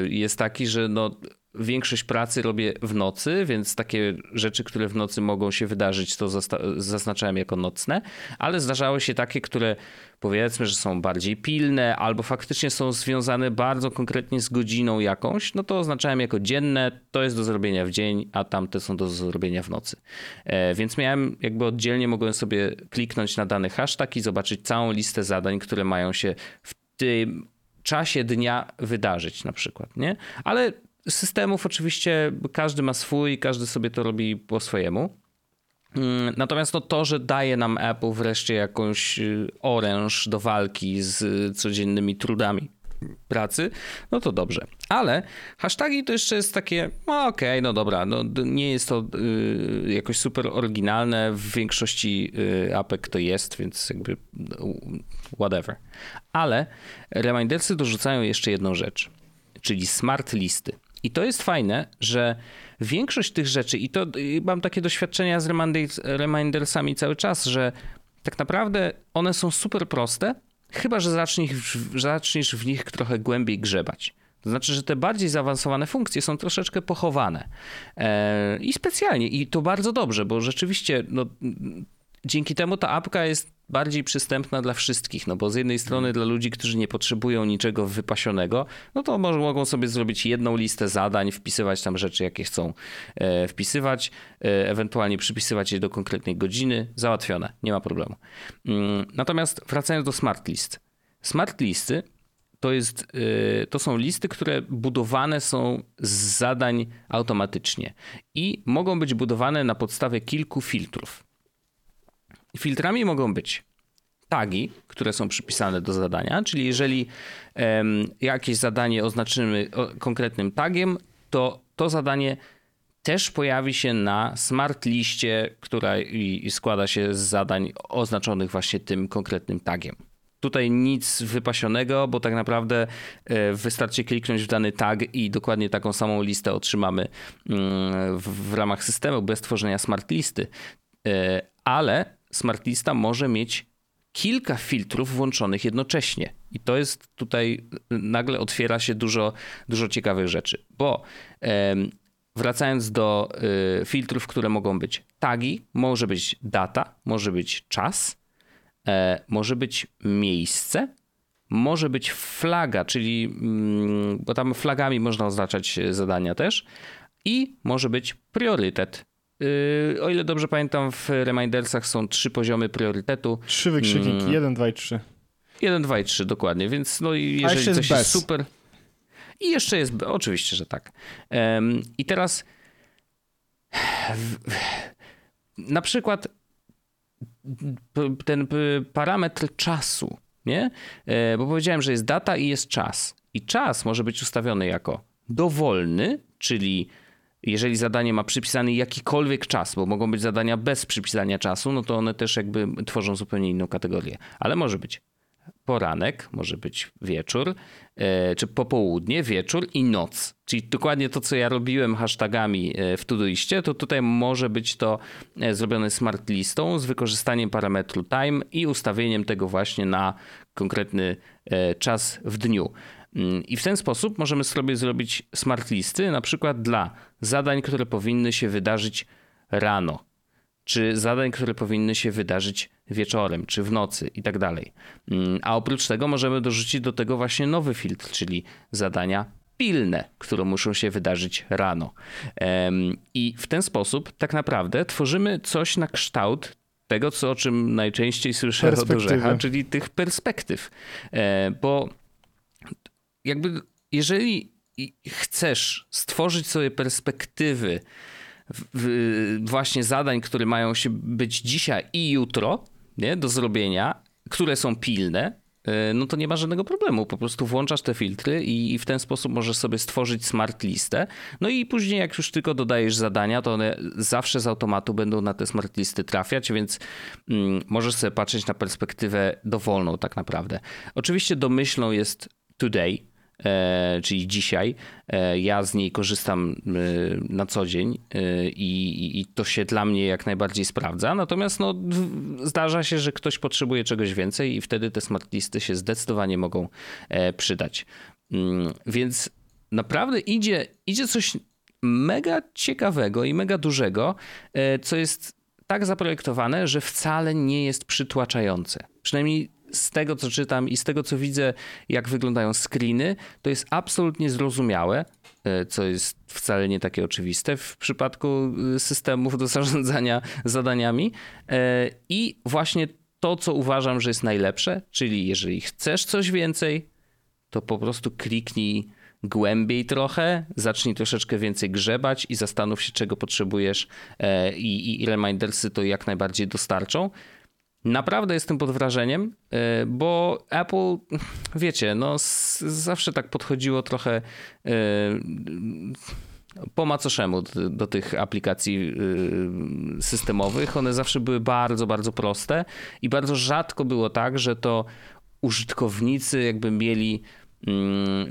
[SPEAKER 3] jest taki, że no, większość pracy robię w nocy, więc takie rzeczy, które w nocy mogą się wydarzyć, to zaznaczałem jako nocne, ale zdarzały się takie, które powiedzmy, że są bardziej pilne albo faktycznie są związane bardzo konkretnie z godziną jakąś, no to oznaczałem jako dzienne, to jest do zrobienia w dzień, a tamte są do zrobienia w nocy. E, więc miałem jakby oddzielnie mogłem sobie kliknąć na dany hashtag i zobaczyć całą listę zadań, które mają się w tym czasie dnia wydarzyć na przykład, nie? Ale systemów oczywiście każdy ma swój, każdy sobie to robi po swojemu. Mm, natomiast no to, że daje nam Apple wreszcie jakąś y, oręż do walki z codziennymi trudami pracy, no to dobrze. Ale hashtagi to jeszcze jest takie, no okej, okay, no dobra, no nie jest to y, jakoś super oryginalne, w większości y, apek to jest, więc jakby no, whatever. Ale remindersy dorzucają jeszcze jedną rzecz, czyli smart listy. I to jest fajne, że większość tych rzeczy, i to y, mam takie doświadczenia z remindersami cały czas, że tak naprawdę one są super proste, chyba że zaczniesz, zaczniesz w nich trochę głębiej grzebać. To znaczy, że te bardziej zaawansowane funkcje są troszeczkę pochowane. E, I specjalnie, i to bardzo dobrze, bo rzeczywiście no, dzięki temu ta apka jest bardziej przystępna dla wszystkich, no bo z jednej strony dla ludzi, którzy nie potrzebują niczego wypasionego, no to może mogą sobie zrobić jedną listę zadań, wpisywać tam rzeczy, jakie chcą e, wpisywać, e, ewentualnie przypisywać je do konkretnej godziny, załatwione, nie ma problemu. Mm, natomiast wracając do smart list. Smart listy to, jest, e, to są listy, które budowane są z zadań automatycznie i mogą być budowane na podstawie kilku filtrów. Filtrami mogą być tagi, które są przypisane do zadania, czyli jeżeli um, jakieś zadanie oznaczymy konkretnym tagiem, to to zadanie też pojawi się na smart liście, która i, i składa się z zadań oznaczonych właśnie tym konkretnym tagiem. Tutaj nic wypasionego, bo tak naprawdę e, wystarczy kliknąć w dany tag i dokładnie taką samą listę otrzymamy mm, w ramach systemu bez tworzenia smart listy. E, ale smart lista może mieć kilka filtrów włączonych jednocześnie. I to jest tutaj, nagle otwiera się dużo, dużo ciekawych rzeczy, bo wracając do y, filtrów, które mogą być tagi, może być data, może być czas, e, może być miejsce, może być flaga, czyli, mm, bo tam flagami można oznaczać zadania też, i może być priorytet, o ile dobrze pamiętam, w Remindersach są trzy poziomy priorytetu.
[SPEAKER 1] Trzy wykrzykniki, mm. jeden, dwa i trzy.
[SPEAKER 3] Jeden, dwa i trzy, dokładnie. Więc no i jeżeli coś jest, jest super. I jeszcze jest, oczywiście, że tak. Um, I teraz na przykład ten parametr czasu, nie? E, bo powiedziałem, że jest data i jest czas. I czas może być ustawiony jako dowolny, czyli jeżeli zadanie ma przypisany jakikolwiek czas, bo mogą być zadania bez przypisania czasu, no to one też jakby tworzą zupełnie inną kategorię. Ale może być poranek, może być wieczór, e, czy popołudnie, wieczór i noc. Czyli dokładnie to, co ja robiłem hashtagami e, w Todoiście, to tutaj może być to e, zrobione smart listą z wykorzystaniem parametru time i ustawieniem tego właśnie na konkretny czas w dniu. Mm, I w ten sposób możemy sobie zrobić smart listy, na przykład dla zadań, które powinny się wydarzyć rano, czy zadań, które powinny się wydarzyć wieczorem, czy w nocy i tak dalej. Mm, a oprócz tego możemy dorzucić do tego właśnie nowy filtr, czyli zadania pilne, które muszą się wydarzyć rano. I w ten sposób tak naprawdę tworzymy coś na kształt tego, co, o czym najczęściej słyszę od Orzecha, czyli tych perspektyw. E, bo jakby jeżeli chcesz stworzyć sobie perspektywy właśnie zadań, które mają się być dzisiaj i jutro nie, do zrobienia, które są pilne, e, no to nie ma żadnego problemu. Po prostu włączasz te filtry i, w ten sposób możesz sobie stworzyć smart listę. No i później, jak już tylko dodajesz zadania, to one zawsze z automatu będą na te smart listy trafiać, więc mm, możesz sobie patrzeć na perspektywę dowolną, tak naprawdę. Oczywiście domyślną jest today, czyli dzisiaj. E, ja z niej korzystam e, na co dzień i, i, to się dla mnie jak najbardziej sprawdza. Natomiast no, zdarza się, że ktoś potrzebuje czegoś więcej i wtedy te smart listy się zdecydowanie mogą przydać. Mm, więc naprawdę idzie, idzie coś mega ciekawego i mega dużego, co jest tak zaprojektowane, że wcale nie jest przytłaczające. Przynajmniej z tego, co czytam i z tego, co widzę, jak wyglądają screeny, to jest absolutnie zrozumiałe, e, co jest wcale nie takie oczywiste w przypadku e, systemów do zarządzania [laughs] zadaniami. E, I właśnie to, co uważam, że jest najlepsze, czyli jeżeli chcesz coś więcej, to po prostu kliknij głębiej trochę, zacznij troszeczkę więcej grzebać i zastanów się, czego potrzebujesz e, i, i remindersy to jak najbardziej dostarczą. Naprawdę jestem pod wrażeniem, e, bo Apple, wiecie, no zawsze tak podchodziło trochę e, po macoszemu do, tych aplikacji systemowych. One zawsze były bardzo, bardzo proste i bardzo rzadko było tak, że to użytkownicy jakby mieli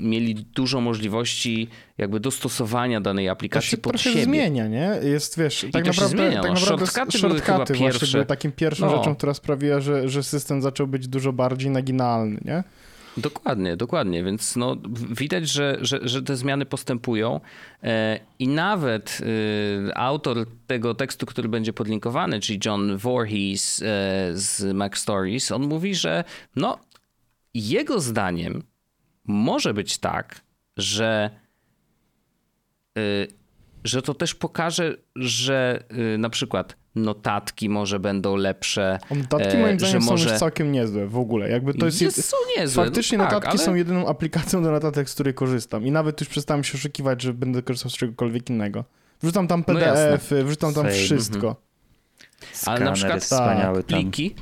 [SPEAKER 3] mieli dużo możliwości jakby dostosowania danej aplikacji to się pod siebie.
[SPEAKER 1] zmienia, nie? Jest, wiesz, I tak naprawdę, zmienia, tak no. naprawdę shortcuty, shortcuty były właśnie były takim pierwszą no. rzeczą, która sprawiła, że, że system zaczął być dużo bardziej naginalny, nie?
[SPEAKER 3] Dokładnie, dokładnie, więc no, widać, że, że, że te zmiany postępują e, i nawet e, autor tego tekstu, który będzie podlinkowany, czyli John Voorhees e, z Mac Stories, on mówi, że no, jego zdaniem może być tak, że, y, że to też pokaże, że y, na przykład notatki może będą lepsze.
[SPEAKER 1] Notatki moim e, zdaniem może... są już całkiem niezłe w ogóle. Jakby to jest,
[SPEAKER 3] jest są niezłe.
[SPEAKER 1] Faktycznie no tak, notatki ale... są jedyną aplikacją do notatek, z której korzystam. I nawet już przestałem się oszukiwać, że będę korzystał z czegokolwiek innego. Wrzucam tam PDF, no wrzucam tam Same. wszystko. Mhm.
[SPEAKER 3] Ale na przykład tak. pliki,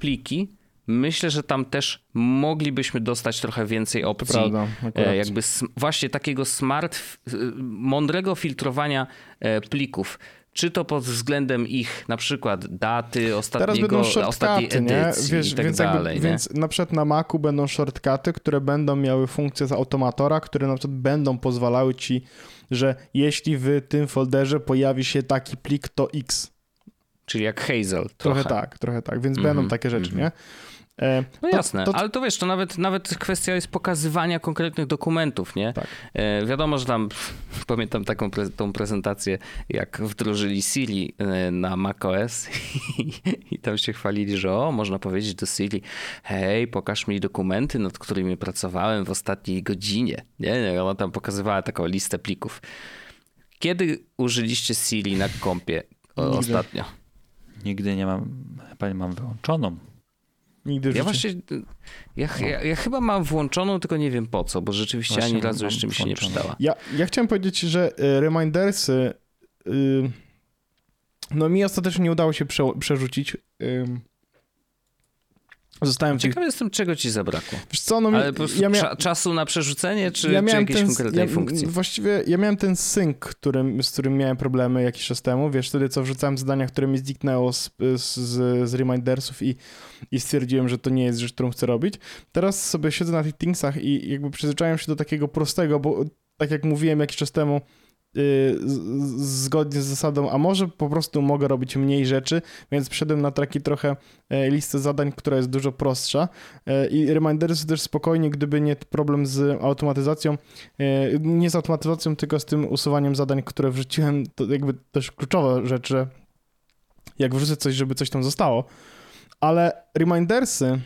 [SPEAKER 3] pliki Myślę, że tam też moglibyśmy dostać trochę więcej opcji. Prawda, e, jakby właśnie takiego smart, mądrego filtrowania e, plików. Czy to pod względem ich na przykład daty, ostatniego, ostatniej edycji Wiesz, i tak
[SPEAKER 1] więc
[SPEAKER 3] dalej.
[SPEAKER 1] Jakby, więc na przykład na Macu będą shortcuty, które będą miały funkcję z automatora, które na przykład będą pozwalały ci, że jeśli w tym folderze pojawi się taki plik, to X.
[SPEAKER 3] Czyli jak Hazel.
[SPEAKER 1] Trochę, trochę tak, trochę tak, więc mm -hmm, będą takie rzeczy, mm -hmm. nie?
[SPEAKER 3] E, no to, jasne, to... ale to wiesz, to nawet, nawet kwestia jest pokazywania konkretnych dokumentów, nie? Tak. E, wiadomo, że tam [laughs] pamiętam taką pre, tą prezentację, jak wdrożyli Siri e, na macOS i, [laughs] i tam się chwalili, że o, można powiedzieć do Siri, hej, pokaż mi dokumenty, nad którymi pracowałem w ostatniej godzinie. Nie, nie, ona tam pokazywała taką listę plików. Kiedy użyliście Siri na kompie Nigdy. ostatnio?
[SPEAKER 2] Nigdy nie mam, chyba nie mam wyłączoną.
[SPEAKER 1] Nigdy w
[SPEAKER 3] ja właśnie, ja, ja, ja, chyba mam włączoną, tylko nie wiem po co, bo rzeczywiście właśnie ani razu jeszcze mi się nie przydała.
[SPEAKER 1] Ja, ja chciałem powiedzieć, że y, remindersy, y, no mi ostatecznie nie udało się prze, przerzucić. Y,
[SPEAKER 3] Zostałem Ciekawy tych... jestem, czego ci zabrakło.
[SPEAKER 1] Wiesz co, no.
[SPEAKER 3] Ale po prostu ja mia... czasu na przerzucenie, czy, ja czy jakiejś ten, konkretnej
[SPEAKER 1] ja,
[SPEAKER 3] funkcji?
[SPEAKER 1] Właściwie ja miałem ten sync, którym, z którym miałem problemy jakiś czas temu. Wiesz, wtedy co wrzucałem zadania, które mi zniknęło z, z, z remindersów i, i stwierdziłem, że to nie jest rzecz, którą chcę robić. Teraz sobie siedzę na tych thingsach i jakby przyzwyczaiłem się do takiego prostego, bo tak jak mówiłem jakiś czas temu, zgodnie z zasadą, a może po prostu mogę robić mniej rzeczy, więc wszedłem na taki trochę e, listę zadań, która jest dużo prostsza. E, i remindery też spokojnie, gdyby nie problem z automatyzacją, e, nie z automatyzacją, tylko z tym usuwaniem zadań, które wrzuciłem, to jakby też kluczowa rzecz, że jak wrzucę coś, żeby coś tam zostało, ale remindersy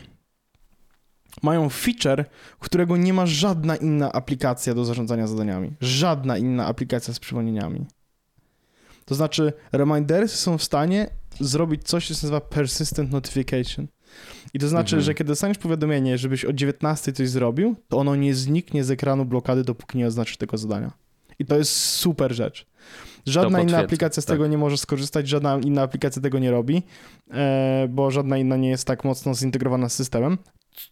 [SPEAKER 1] mają feature, którego nie ma żadna inna aplikacja do zarządzania zadaniami. Żadna inna aplikacja z przypomnieniami. To znaczy, reminders są w stanie zrobić coś, co się nazywa persistent notification. I to znaczy, mhm. że kiedy dostaniesz powiadomienie, żebyś o 19 coś zrobił, to ono nie zniknie z ekranu blokady, dopóki nie oznaczysz tego zadania. I to jest super rzecz. Żadna inna aplikacja z tak. tego nie może skorzystać, żadna inna aplikacja tego nie robi, e, bo żadna inna nie jest tak mocno zintegrowana z systemem.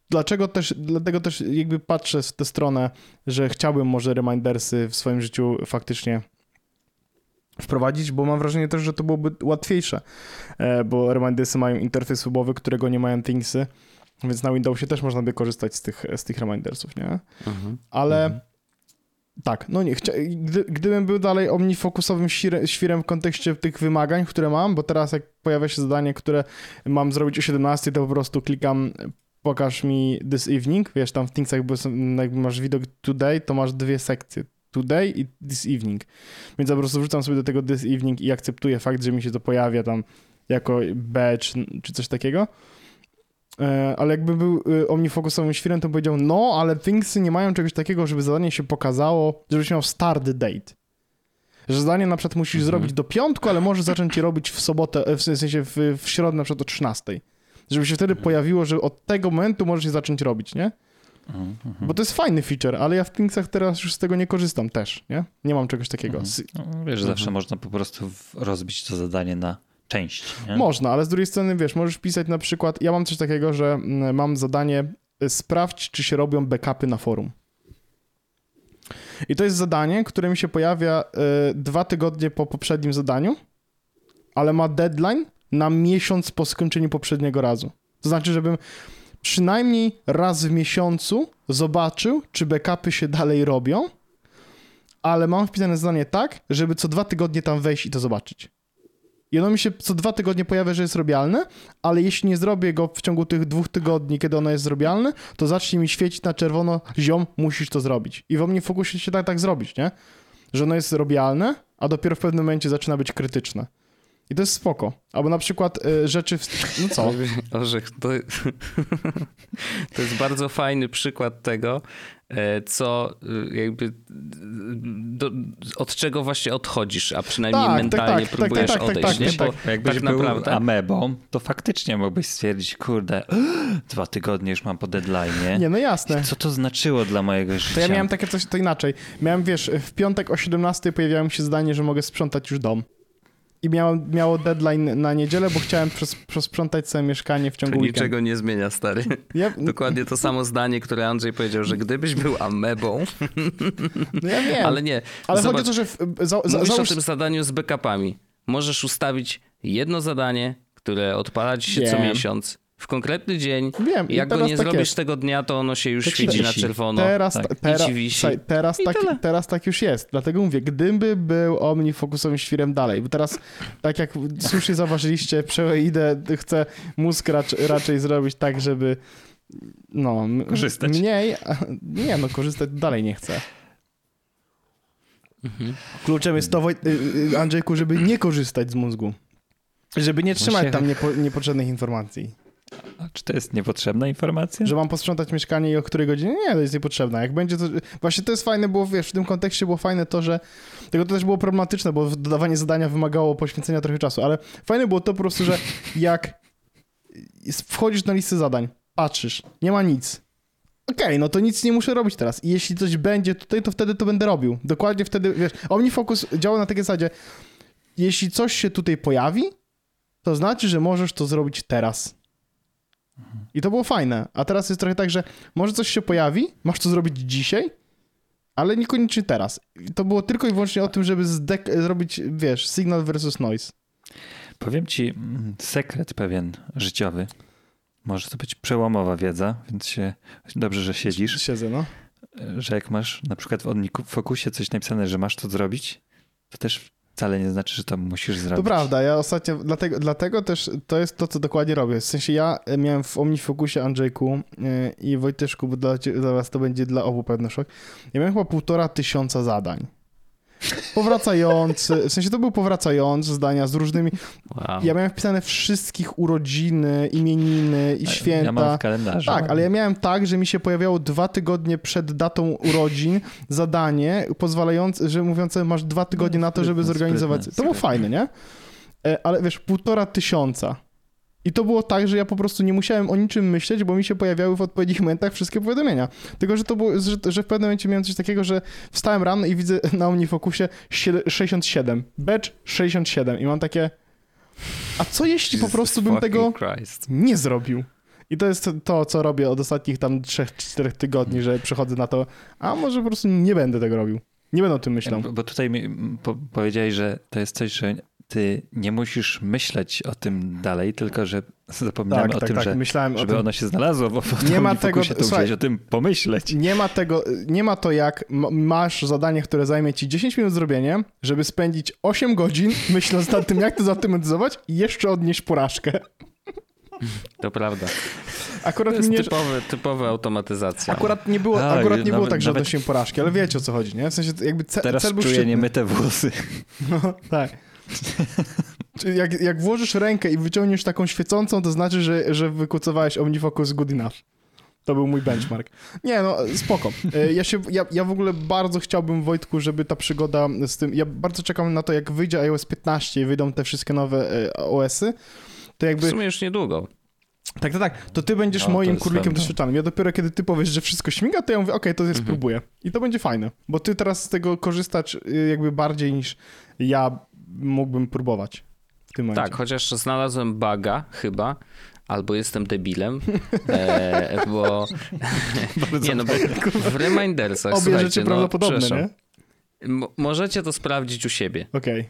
[SPEAKER 1] Dlaczego też, dlatego też jakby patrzę w tę stronę, że chciałbym może remindersy w swoim życiu faktycznie wprowadzić, bo mam wrażenie też, że to byłoby łatwiejsze, e, bo remindersy mają interfejs webowy, którego nie mają Thingsy, więc na Windowsie też można by korzystać z tych, z tych remindersów, nie? Mhm. Ale mhm. tak, no nie, chcia... Gdy, gdybym był dalej omnifokusowym świrem w kontekście tych wymagań, które mam, bo teraz jak pojawia się zadanie, które mam zrobić o 17, to po prostu klikam pokaż mi this evening, wiesz, tam w Thingsach jak masz widok today, to masz dwie sekcje, today i this evening. Więc ja po prostu wrzucam sobie do tego this evening i akceptuję fakt, że mi się to pojawia tam jako badge czy coś takiego. E, ale jakby był y, omnifocusowym świrem, to powiedział, no, ale Thingsy nie mają czegoś takiego, żeby zadanie się pokazało, żebyś miał start date. Że zadanie na przykład musisz mhm. zrobić do piątku, ale możesz zacząć je robić w sobotę, w sensie w, w środę na przykład o 13 żeby się wtedy pojawiło, że od tego momentu możesz je zacząć robić, nie?
[SPEAKER 2] Mhm,
[SPEAKER 1] Bo to jest fajny feature, ale ja w Thingsach teraz już z tego nie korzystam też, nie? Nie mam czegoś takiego.
[SPEAKER 2] Mhm. No, wiesz, zawsze można po prostu rozbić to zadanie na części. Nie?
[SPEAKER 1] Można, ale z drugiej strony, wiesz, możesz pisać na przykład, ja mam coś takiego, że mm, mam zadanie y, sprawdź, czy się robią backupy na forum. I to jest zadanie, które mi się pojawia y, dwa tygodnie po poprzednim zadaniu, ale ma deadline na miesiąc po skończeniu poprzedniego razu. To znaczy, żebym przynajmniej raz w miesiącu zobaczył, czy backupy się dalej robią, ale mam wpisane zadanie tak, żeby co dwa tygodnie tam wejść i to zobaczyć. I ono mi się co dwa tygodnie pojawia, że jest robialne, ale jeśli nie zrobię go w ciągu tych dwóch tygodni, kiedy ono jest zrobialne, to zacznie mi świecić na czerwono, ziom, musisz to zrobić. I w OmniFocusie się tak, tak zrobić, nie? Że ono jest robialne, a dopiero w pewnym momencie zaczyna być krytyczne. I to jest spoko. Albo na przykład y, rzeczy... W... No co?
[SPEAKER 3] Orzech, to, [laughs] to jest bardzo fajny przykład tego, e, co y, jakby do, od czego właśnie odchodzisz, a przynajmniej
[SPEAKER 1] Tak, tak,
[SPEAKER 3] mentalnie
[SPEAKER 1] tak, tak,
[SPEAKER 3] próbujesz
[SPEAKER 1] tak, tak,
[SPEAKER 3] odejść.
[SPEAKER 1] tak,
[SPEAKER 3] nie?
[SPEAKER 1] tak,
[SPEAKER 3] Bo
[SPEAKER 1] tak.
[SPEAKER 2] Jakbyś
[SPEAKER 3] tak
[SPEAKER 2] był
[SPEAKER 3] naprawdę
[SPEAKER 2] amebą, to faktycznie mógłbyś stwierdzić, kurde, [gasps] dwa tygodnie już mam po deadline.
[SPEAKER 1] Nie, no jasne.
[SPEAKER 2] Co to znaczyło dla mojego życia?
[SPEAKER 1] To ja miałem takie coś, to inaczej. Miałem, wiesz, w piątek o 17 pojawiało mi się zdanie, że mogę sprzątać już dom. I miało, miało deadline na niedzielę, bo chciałem przes- przesprzątać sobie mieszkanie w
[SPEAKER 3] To
[SPEAKER 1] ciągu weekendu.
[SPEAKER 3] niczego nie zmienia, stary.
[SPEAKER 1] Ja,
[SPEAKER 3] Dokładnie to samo zdanie, które Andrzej powiedział, że gdybyś był amebą,
[SPEAKER 1] no ja wiem.
[SPEAKER 3] ale nie.
[SPEAKER 1] Ale
[SPEAKER 3] Zobacz,
[SPEAKER 1] chodzi o to, że w, za, za,
[SPEAKER 3] Mówisz
[SPEAKER 1] załóż...
[SPEAKER 3] o tym zadaniu z backupami. Możesz ustawić jedno zadanie, które odpala ci się co miesiąc w konkretny dzień.
[SPEAKER 1] Wiem,
[SPEAKER 3] Jak go nie
[SPEAKER 1] tak
[SPEAKER 3] zrobisz
[SPEAKER 1] jest.
[SPEAKER 3] tego dnia, to ono się już
[SPEAKER 2] ci
[SPEAKER 3] świeci na czerwono.
[SPEAKER 1] Teraz,
[SPEAKER 2] tak.
[SPEAKER 1] ta, teraz,
[SPEAKER 3] ci wisi.
[SPEAKER 1] słuchaj, teraz,
[SPEAKER 3] I
[SPEAKER 1] tak, teraz tak już jest. Dlatego mówię, gdyby był OmniFocusowym świrem dalej, bo teraz, tak jak słusznie zauważyliście, idę, chcę mózg racz, raczej zrobić tak, żeby no,
[SPEAKER 2] Korzystać.
[SPEAKER 1] mniej, a- nie no, korzystać dalej nie chcę.
[SPEAKER 3] Mhm.
[SPEAKER 1] Kluczem jest to, y, y, Andrzejku, żeby nie korzystać z mózgu. Żeby nie trzymać
[SPEAKER 2] Właśnie-
[SPEAKER 1] tam niepo, niepotrzebnych informacji.
[SPEAKER 2] A czy to jest niepotrzebna informacja?
[SPEAKER 1] Że mam posprzątać mieszkanie i o której godzinie? Nie, to jest niepotrzebne. Jak będzie to... Właśnie to jest fajne, było, wiesz, w tym kontekście było fajne to, że... Tego to też było problematyczne, bo dodawanie zadania wymagało poświęcenia trochę czasu, ale fajne było to po prostu, że [laughs] jak wchodzisz na listę zadań, patrzysz, nie ma nic. Okej, no to nic nie muszę robić teraz. I jeśli coś będzie tutaj, to wtedy to będę robił. Dokładnie wtedy, wiesz, OmniFocus działa na takiej zasadzie, jeśli coś się tutaj pojawi, to znaczy, że możesz to zrobić teraz. I to było fajne. A teraz jest trochę tak, że może coś się pojawi, masz to zrobić dzisiaj, ale niekoniecznie teraz. I to było tylko i wyłącznie o tym, żeby zrobić, wiesz, signal versus noise.
[SPEAKER 2] Powiem ci mm, sekret pewien życiowy. Może to być przełomowa wiedza, więc się dobrze, że siedzisz,
[SPEAKER 1] Siedzę, no.
[SPEAKER 2] że jak masz na przykład w Fokusie coś napisane, że masz to zrobić, to też wcale nie znaczy, że to musisz zrobić.
[SPEAKER 1] To prawda, ja ostatnio, dlatego, dlatego też to jest to, co dokładnie robię. W sensie ja e, miałem w OmniFocusie Andrzejku e, i Wojtyszku, bo dla, dla was to będzie dla obu pewny szok. Ja miałem chyba półtora tysiąca zadań. Powracający, w sensie to był powracający zdania z różnymi.
[SPEAKER 3] Wow.
[SPEAKER 1] Ja miałem wpisane wszystkich urodziny, imieniny i święta.
[SPEAKER 2] Ja mam w kalendarzu.
[SPEAKER 1] Tak, ale ja miałem tak, że mi się pojawiało dwa tygodnie przed datą urodzin zadanie pozwalające, że mówiące masz dwa tygodnie na to, żeby zorganizować. To było fajne, nie? E, Ale wiesz, półtora tysiąca. I to było tak, że ja po prostu nie musiałem o niczym myśleć, bo mi się pojawiały w odpowiednich momentach wszystkie powiadomienia. Tylko, że to było, że, że w pewnym momencie miałem coś takiego, że wstałem rano i widzę [laughs] na OmniFocusie sie- 67. Badge 67. I mam takie... A co jeśli po
[SPEAKER 3] Jesus
[SPEAKER 1] prostu bym tego
[SPEAKER 3] Christ.
[SPEAKER 1] nie zrobił. I to jest to, co robię od ostatnich tam 3-4 tygodni, że przechodzę na to, a może po prostu nie będę tego robił. Nie będę o tym myślał.
[SPEAKER 2] Bo, bo tutaj mi po, powiedziałeś, że to jest coś, że ty nie musisz myśleć o tym dalej, tylko że zapominamy
[SPEAKER 1] Tak,
[SPEAKER 2] o
[SPEAKER 1] tak,
[SPEAKER 2] tym,
[SPEAKER 1] tak.
[SPEAKER 2] że
[SPEAKER 1] Myślałem o
[SPEAKER 2] żeby
[SPEAKER 1] tym.
[SPEAKER 2] ono się znalazło w
[SPEAKER 1] Nie ma
[SPEAKER 2] tym
[SPEAKER 1] tego-
[SPEAKER 2] fokusie, to
[SPEAKER 1] słuchaj.
[SPEAKER 2] musiałeś o tym pomyśleć.
[SPEAKER 1] Nie ma tego, nie ma to jak masz zadanie, które zajmie ci 10 minut zrobienie, żeby spędzić 8 godzin myśląc nad tym, jak to zautomatyzować i jeszcze odnieść porażkę.
[SPEAKER 3] To prawda.
[SPEAKER 1] Akurat
[SPEAKER 3] To jest
[SPEAKER 1] mnie,
[SPEAKER 3] typowe, typowa automatyzacja.
[SPEAKER 1] akurat nie było,
[SPEAKER 2] Tak,
[SPEAKER 1] akurat nie było
[SPEAKER 2] nawet-
[SPEAKER 1] tak, że
[SPEAKER 2] nawet-
[SPEAKER 1] odnosiłem porażki, ale wiecie o co chodzi, nie? W sensie jakby ce,
[SPEAKER 2] Teraz
[SPEAKER 1] cel był
[SPEAKER 2] czuję
[SPEAKER 1] szczytny.
[SPEAKER 2] niemyte włosy.
[SPEAKER 1] No, tak. [laughs] Jak, jak włożysz rękę i wyciągniesz taką świecącą, to znaczy, że, że wykucowałeś OmniFocus good enough. To był mój benchmark. Nie, no spoko. E, Ja, się, ja, ja w ogóle bardzo chciałbym, Wojtku, żeby ta przygoda z tym... Ja bardzo czekam na to, jak wyjdzie iOS 15 i wyjdą te wszystkie nowe e, OS-y, to
[SPEAKER 3] W
[SPEAKER 1] jakby...
[SPEAKER 3] sumie już niedługo.
[SPEAKER 1] Tak, tak, tak. To ty będziesz
[SPEAKER 2] No, to
[SPEAKER 1] moim królikiem doświadczalnym. Ja dopiero kiedy ty powiesz, że wszystko śmiga, to ja mówię, okej, to ja
[SPEAKER 3] Mhm.
[SPEAKER 1] spróbuję. I to będzie fajne. Bo ty teraz z tego korzystasz y, jakby bardziej niż ja mógłbym próbować w tym momencie.
[SPEAKER 3] Tak, chociaż znalazłem buga chyba, albo jestem debilem, [laughs] e, bo [laughs] nie no, bo w Remindersach,
[SPEAKER 1] Obie
[SPEAKER 3] słuchajcie,
[SPEAKER 1] rzeczy
[SPEAKER 3] no,
[SPEAKER 1] prawdopodobne, nie?
[SPEAKER 3] Mo- możecie to sprawdzić u siebie.
[SPEAKER 1] Okej.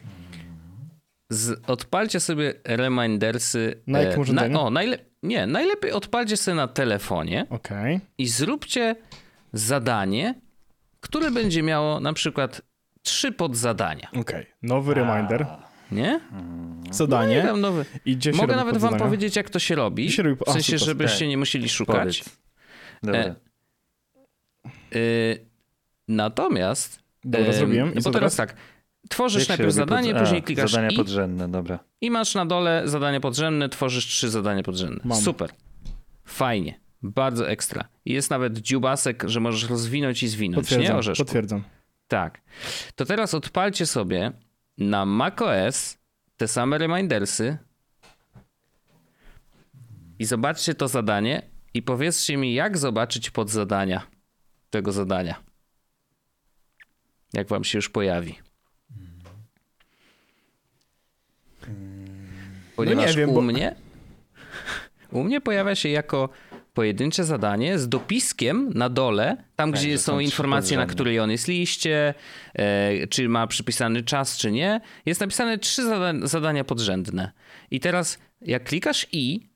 [SPEAKER 3] Z, odpalcie sobie Remindersy.
[SPEAKER 1] Na jakim urządzeniu?
[SPEAKER 3] o, najle- nie, najlepiej odpalcie sobie na telefonie
[SPEAKER 1] Okej.
[SPEAKER 3] i zróbcie zadanie, które będzie miało na przykład trzy podzadania,
[SPEAKER 1] Okej. Nowy reminder.
[SPEAKER 3] nie? No
[SPEAKER 1] Zadanie.
[SPEAKER 3] tam nowy.
[SPEAKER 1] I gdzie się
[SPEAKER 3] Mogę nawet wam powiedzieć, jak to się robi.
[SPEAKER 1] Się robi-
[SPEAKER 3] W sensie,
[SPEAKER 1] a, super.
[SPEAKER 3] żebyście
[SPEAKER 2] Tak.
[SPEAKER 3] nie musieli szukać.
[SPEAKER 2] Powiedz. Dobra.
[SPEAKER 3] E, Y, natomiast.
[SPEAKER 1] Dobra, zrobiłem. I
[SPEAKER 3] Bo
[SPEAKER 1] co
[SPEAKER 3] teraz tak. Tworzysz
[SPEAKER 2] Jak
[SPEAKER 3] najpierw zadanie,
[SPEAKER 2] pod-
[SPEAKER 3] później
[SPEAKER 2] A,
[SPEAKER 3] klikasz
[SPEAKER 2] Zadania
[SPEAKER 3] i,
[SPEAKER 2] podrzędne, dobra.
[SPEAKER 3] i masz na dole zadanie podrzędne, tworzysz trzy zadania podrzędne.
[SPEAKER 1] Mam.
[SPEAKER 3] Super. Fajnie. Bardzo ekstra. I Jest nawet dziubasek, że możesz rozwinąć i zwinąć, nie
[SPEAKER 1] Potwierdzam,
[SPEAKER 3] orzeszku?
[SPEAKER 1] potwierdzam.
[SPEAKER 3] Tak. To teraz odpalcie sobie na macOS te same remindersy i zobaczcie to zadanie i powiedzcie mi, jak zobaczyć podzadania tego zadania. Jak wam się już pojawi. Ponieważ
[SPEAKER 1] No wiem,
[SPEAKER 3] u
[SPEAKER 1] bo-
[SPEAKER 3] mnie u mnie pojawia się jako pojedyncze zadanie z dopiskiem na dole, tam
[SPEAKER 2] Tak,
[SPEAKER 3] gdzie są informacje, na której on jest liście, e, czy ma przypisany czas, czy nie. Jest napisane trzy zada zadania podrzędne. I teraz jak klikasz i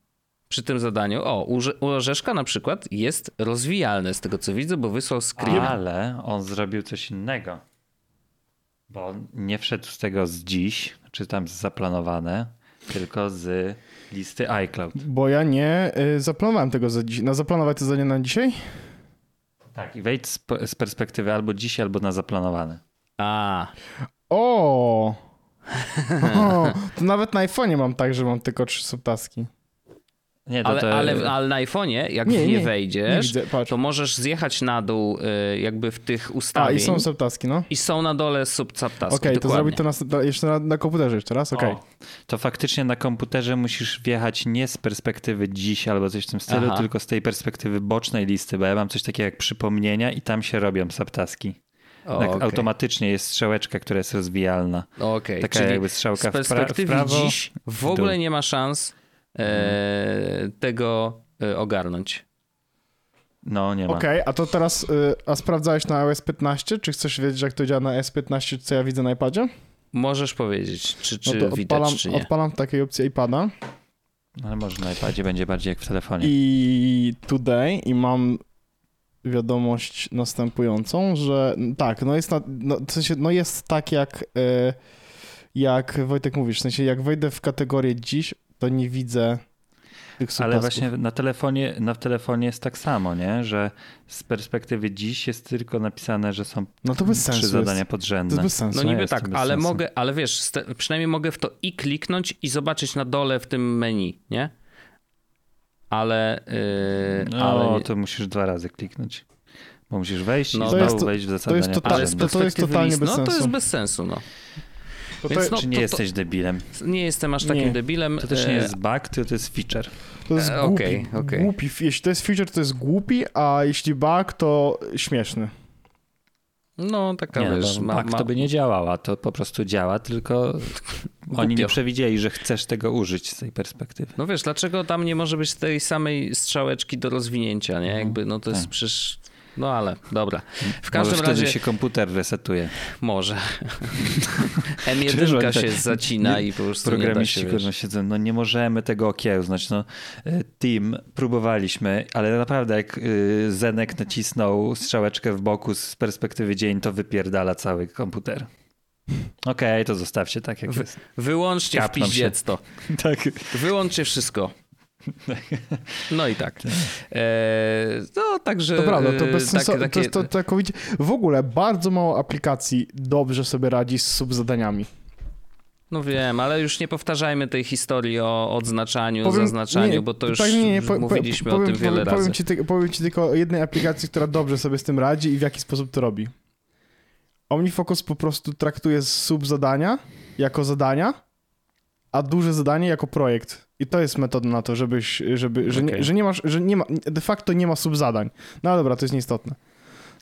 [SPEAKER 3] przy tym zadaniu, o, u, Rze- u Orzeszka na przykład jest rozwijalne z tego co widzę, bo wysłał screen.
[SPEAKER 2] Ale on zrobił coś innego. Bo nie wszedł z tego z dziś, czy tam z zaplanowane, tylko z listy iCloud.
[SPEAKER 1] Bo ja nie y, zaplanowałem tego za dziś. Na zaplanować to zadanie na dzisiaj?
[SPEAKER 2] Tak, i wejdź z, z perspektywy albo dziś, albo na zaplanowane.
[SPEAKER 3] A,
[SPEAKER 1] O! [laughs] o! To nawet na iPhone'ie mam tak, że mam tylko trzy subtaski.
[SPEAKER 2] Nie, to,
[SPEAKER 3] ale,
[SPEAKER 2] to,
[SPEAKER 3] ale, ale na iPhone'ie, jak
[SPEAKER 1] Nie,
[SPEAKER 3] w nie,
[SPEAKER 1] nie, nie
[SPEAKER 3] wejdziesz,
[SPEAKER 1] widzę, patrz.
[SPEAKER 3] to możesz zjechać na dół y, jakby w tych
[SPEAKER 1] A,
[SPEAKER 3] ustawień.
[SPEAKER 1] i są subtaski, no.
[SPEAKER 3] I są na dole subtaski.
[SPEAKER 1] Okej, to
[SPEAKER 3] dokładnie.
[SPEAKER 1] zrobić to na, na, jeszcze na, na komputerze jeszcze raz, okej.
[SPEAKER 2] O, to faktycznie na komputerze musisz wjechać nie z perspektywy dziś albo coś w tym stylu,
[SPEAKER 3] Aha.
[SPEAKER 2] tylko z tej perspektywy bocznej listy, bo ja mam coś takiego jak przypomnienia i tam się robią subtaski.
[SPEAKER 3] O,
[SPEAKER 2] tak
[SPEAKER 3] okej.
[SPEAKER 2] automatycznie jest strzałeczka, która jest rozwijalna.
[SPEAKER 3] Okej,
[SPEAKER 2] Taka
[SPEAKER 3] czyli
[SPEAKER 2] jakby strzałka
[SPEAKER 3] z
[SPEAKER 2] w pra- w
[SPEAKER 3] perspektywy
[SPEAKER 2] prawo,
[SPEAKER 3] dziś w
[SPEAKER 2] w
[SPEAKER 3] ogóle nie ma szans e, tego e, ogarnąć.
[SPEAKER 2] No, nie ma.
[SPEAKER 1] Okej, a to teraz, y, a sprawdzałeś na iOS 15? Czy chcesz wiedzieć, jak to działa na S15, co ja widzę na iPadzie?
[SPEAKER 3] Możesz powiedzieć, czy, czy
[SPEAKER 1] No to
[SPEAKER 3] widać,
[SPEAKER 1] odpalam,
[SPEAKER 3] czy nie.
[SPEAKER 1] odpalam w takiej opcji iPada
[SPEAKER 2] Ale może na iPadzie będzie bardziej jak w telefonie.
[SPEAKER 1] i today i mam wiadomość następującą, że tak, no jest, na, no, w sensie, no jest tak jak, y, jak Wojtek mówisz, w sensie jak wejdę w kategorię dziś, to nie widzę tych subtasków.
[SPEAKER 2] Ale właśnie na telefonie, na telefonie jest tak samo, nie? Że z perspektywy dziś jest tylko napisane, że są
[SPEAKER 1] No to bez sensu
[SPEAKER 2] trzy zadania
[SPEAKER 1] jest. To
[SPEAKER 2] podrzędne.
[SPEAKER 1] jest bez sensu.
[SPEAKER 3] No
[SPEAKER 2] nie
[SPEAKER 3] niby
[SPEAKER 2] jest to
[SPEAKER 3] tak,
[SPEAKER 2] bez
[SPEAKER 3] ale
[SPEAKER 2] sensu.
[SPEAKER 3] mogę, ale wiesz, przynajmniej mogę w to i kliknąć i zobaczyć na dole w tym menu, nie? Ale, yy,
[SPEAKER 2] No,
[SPEAKER 3] ale,
[SPEAKER 2] to musisz dwa razy kliknąć. Bo musisz wejść
[SPEAKER 3] No.
[SPEAKER 2] i
[SPEAKER 3] To
[SPEAKER 2] znowu wejść w
[SPEAKER 1] to jest
[SPEAKER 2] zadania
[SPEAKER 1] totalnie-
[SPEAKER 3] ale z
[SPEAKER 2] podrzędne.
[SPEAKER 1] to jest totalnie
[SPEAKER 3] list,
[SPEAKER 1] bez
[SPEAKER 3] no to
[SPEAKER 1] sensu.
[SPEAKER 3] jest bez sensu, no.
[SPEAKER 1] To, to,
[SPEAKER 3] Więc
[SPEAKER 1] jest,
[SPEAKER 3] no,
[SPEAKER 2] Czy nie
[SPEAKER 3] to- to-
[SPEAKER 2] jesteś debilem?
[SPEAKER 3] Nie jestem aż takim
[SPEAKER 1] Nie.
[SPEAKER 3] debilem.
[SPEAKER 2] To też nie
[SPEAKER 3] e,
[SPEAKER 2] jest bug, tylko to jest feature.
[SPEAKER 1] to jest
[SPEAKER 3] E,
[SPEAKER 1] głupi.
[SPEAKER 3] okej, okej.
[SPEAKER 1] głupi. Jeśli to jest feature, to jest głupi, a jeśli bug, to śmieszny.
[SPEAKER 3] No, taka
[SPEAKER 2] Nie,
[SPEAKER 3] wiesz,
[SPEAKER 2] no,
[SPEAKER 3] ma,
[SPEAKER 2] bug
[SPEAKER 3] ma,
[SPEAKER 2] to by nie działała, to po prostu działa, tylko [laughs] oni nie przewidzieli, że chcesz tego użyć z tej perspektywy.
[SPEAKER 3] No wiesz, dlaczego tam nie może być tej samej strzałeczki do rozwinięcia, nie? Jakby, no to jest
[SPEAKER 2] tak.
[SPEAKER 3] przecież... No ale, dobra. W
[SPEAKER 2] Może
[SPEAKER 3] każdym
[SPEAKER 2] wtedy
[SPEAKER 3] razie...
[SPEAKER 2] się komputer resetuje.
[SPEAKER 3] Może.
[SPEAKER 2] Czyż
[SPEAKER 3] M1
[SPEAKER 2] oni
[SPEAKER 3] się zacina i po prostu nie da się,
[SPEAKER 2] Programiści siedzą, no nie możemy tego okiełznać. No, y, team, próbowaliśmy, ale naprawdę jak y, Zenek nacisnął strzałeczkę w boku z perspektywy dzień, to wypierdala cały komputer. Okej, to zostawcie tak jak jest.
[SPEAKER 3] Wyłączcie w
[SPEAKER 2] Kapną
[SPEAKER 3] to. [laughs]
[SPEAKER 2] Tak.
[SPEAKER 3] Wyłączcie wszystko. [laughs] No i tak. E, no także...
[SPEAKER 1] To prawda, to bez sensu.
[SPEAKER 3] tak-
[SPEAKER 1] To
[SPEAKER 3] takie-
[SPEAKER 1] jest to, to całkowicie. W ogóle bardzo mało aplikacji dobrze sobie radzi z subzadaniami.
[SPEAKER 3] No wiem, ale już nie powtarzajmy tej historii o odznaczaniu,
[SPEAKER 1] Powiem-
[SPEAKER 3] zaznaczaniu,
[SPEAKER 1] nie,
[SPEAKER 3] bo to już
[SPEAKER 1] tak, nie, nie,
[SPEAKER 3] mówiliśmy
[SPEAKER 1] powiem,
[SPEAKER 3] o tym wiele
[SPEAKER 1] powiem,
[SPEAKER 3] razy.
[SPEAKER 1] Powiem ci, powiem ci tylko o jednej aplikacji, która dobrze sobie z tym radzi i w jaki sposób to robi. OmniFocus po prostu traktuje subzadania jako zadania, a duże zadanie jako projekt. I to jest metoda na to, żebyś, żeby, że,
[SPEAKER 3] Okej.
[SPEAKER 1] nie, że nie masz, że nie ma, de facto nie ma subzadań. No ale dobra, to jest nieistotne.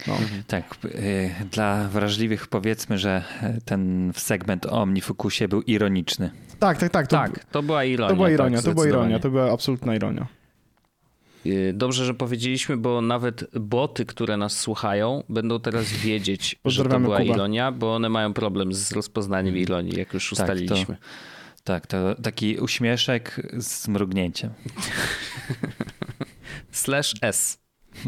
[SPEAKER 1] No.
[SPEAKER 2] Tak, y, dla wrażliwych powiedzmy, że y, ten segment o OmniFocusie był ironiczny.
[SPEAKER 1] Tak, tak, tak. To,
[SPEAKER 3] tak, to była ironia.
[SPEAKER 1] to była ironia,
[SPEAKER 3] tak,
[SPEAKER 1] to była ironia, to była absolutna ironia.
[SPEAKER 3] Y, Dobrze, że powiedzieliśmy, bo nawet boty, które nas słuchają, będą teraz wiedzieć, że to była
[SPEAKER 1] Kuba.
[SPEAKER 3] ironia, bo one mają problem z rozpoznaniem ironii, jak już
[SPEAKER 2] Tak, to-
[SPEAKER 3] ustaliliśmy.
[SPEAKER 2] Tak, to taki uśmieszek z mrugnięciem. [laughs]
[SPEAKER 3] Slash S. [laughs]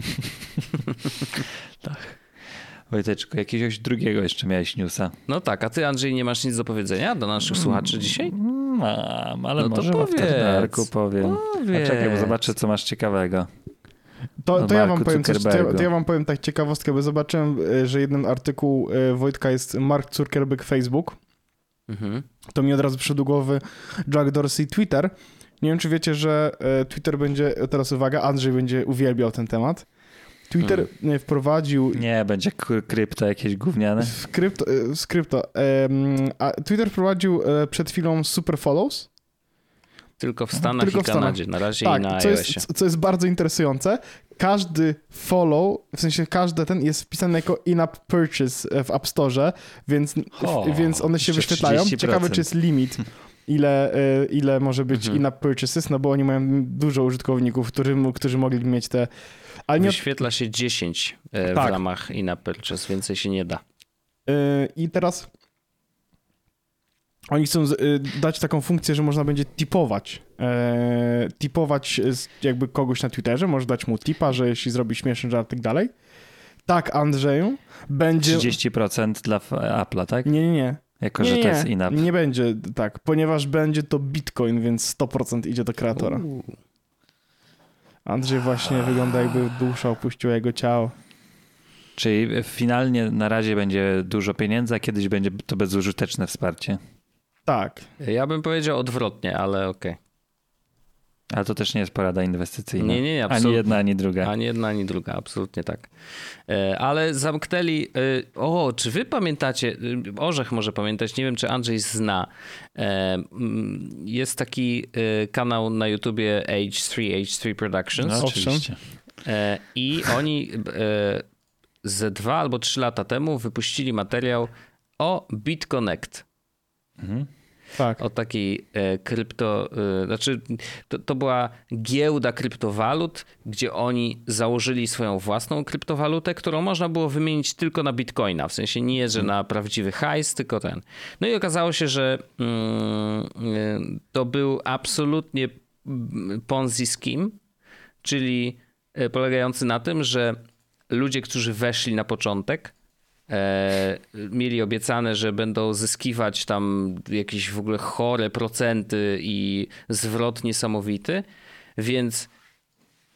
[SPEAKER 2] Wojteczku, jakiegoś drugiego jeszcze miałeś newsa.
[SPEAKER 3] No tak, a ty Andrzej nie masz nic do powiedzenia do naszych słuchaczy dzisiaj?
[SPEAKER 2] Mam, ale
[SPEAKER 3] No to
[SPEAKER 2] może w
[SPEAKER 3] powiedz.
[SPEAKER 2] afterdarku powiem.
[SPEAKER 3] Powiedz.
[SPEAKER 2] A czekaj, bo zobaczę, co masz ciekawego.
[SPEAKER 1] To,
[SPEAKER 2] O
[SPEAKER 1] to, ja wam
[SPEAKER 2] Marku
[SPEAKER 1] powiem coś, to, ja, to ja wam powiem tak ciekawostkę, bo zobaczyłem, e, że jeden artykuł e, Wojtka jest Mark Zuckerberg Facebook.
[SPEAKER 3] Mhm.
[SPEAKER 1] To mi od razu przyszedł głowy Jack Dorsey Twitter. Nie wiem, czy wiecie, że e, Twitter będzie, teraz uwaga, Andrzej będzie uwielbiał ten temat. Twitter e, wprowadził
[SPEAKER 2] Nie, będzie krypto jakieś gówniane.
[SPEAKER 1] w krypto, e, z krypto, em, a Twitter wprowadził e, przed chwilą super follows.
[SPEAKER 3] Tylko w Stanach
[SPEAKER 1] Tylko
[SPEAKER 3] i
[SPEAKER 1] w Stanach.
[SPEAKER 3] Kanadzie, na razie i na
[SPEAKER 1] Tak, co
[SPEAKER 3] iOSie.
[SPEAKER 1] jest, co jest bardzo interesujące. Każdy follow, w sensie każdy ten jest wpisany jako in-app purchase w App Store, więc,
[SPEAKER 2] O,
[SPEAKER 1] więc one się wyświetlają.
[SPEAKER 2] 30%.
[SPEAKER 1] Ciekawe, czy jest limit, [laughs] ile, e, ile może być
[SPEAKER 3] Mhm.
[SPEAKER 1] in-app purchases, no bo oni mają dużo użytkowników, którzy, którzy mogli mieć te... Ale nie,
[SPEAKER 3] Wyświetla się 10 e, w
[SPEAKER 1] Tak.
[SPEAKER 3] ramach in-app purchase, więcej się nie da.
[SPEAKER 1] e, I teraz oni chcą e, dać taką funkcję, że można będzie tipować. E, tipować jakby kogoś na Twitterze, może dać mu tipa, że jeśli zrobi śmieszny żart i tak dalej. Tak, Andrzeju, będzie...
[SPEAKER 2] 30% dla Apple'a, tak?
[SPEAKER 1] Nie, nie, nie.
[SPEAKER 2] Jako,
[SPEAKER 1] nie,
[SPEAKER 2] że to jest in-app.
[SPEAKER 1] nie będzie tak, ponieważ będzie to Bitcoin, więc 100% idzie do kreatora.
[SPEAKER 3] Uuu.
[SPEAKER 1] Andrzej właśnie wygląda jakby dusza opuściła jego ciało.
[SPEAKER 2] Czyli finalnie na razie będzie dużo pieniędzy, a kiedyś będzie to bezużyteczne wsparcie.
[SPEAKER 1] Tak.
[SPEAKER 3] Ja bym powiedział odwrotnie, ale okej.
[SPEAKER 2] Ale to też nie jest porada inwestycyjna.
[SPEAKER 3] Nie, nie, nie,
[SPEAKER 2] Ani
[SPEAKER 3] absolutnie.
[SPEAKER 2] jedna, ani druga.
[SPEAKER 3] Ani jedna, ani druga, absolutnie tak. E, Ale zamknęli. e, O, czy wy pamiętacie? e, Orzech może pamiętać, nie wiem, czy Andrzej zna. Mm, Jest taki kanał na YouTubie H3, H3 Productions.
[SPEAKER 2] No, oczywiście.
[SPEAKER 3] I oni ze dwa albo trzy lata temu wypuścili materiał o BitConnect.
[SPEAKER 2] Mhm.
[SPEAKER 1] Tak.
[SPEAKER 3] O takiej krypto, e, znaczy to, to była giełda kryptowalut, gdzie oni założyli swoją własną kryptowalutę, którą można było wymienić tylko na bitcoina. W sensie nie, że na prawdziwy hajs, tylko ten. No i okazało się, że mm, e, to był absolutnie mm, ponzi scheme, czyli e, polegający na tym, że ludzie, którzy weszli na początek, e, mieli obiecane, że będą zyskiwać tam jakieś w ogóle chore procenty i zwrot niesamowity, więc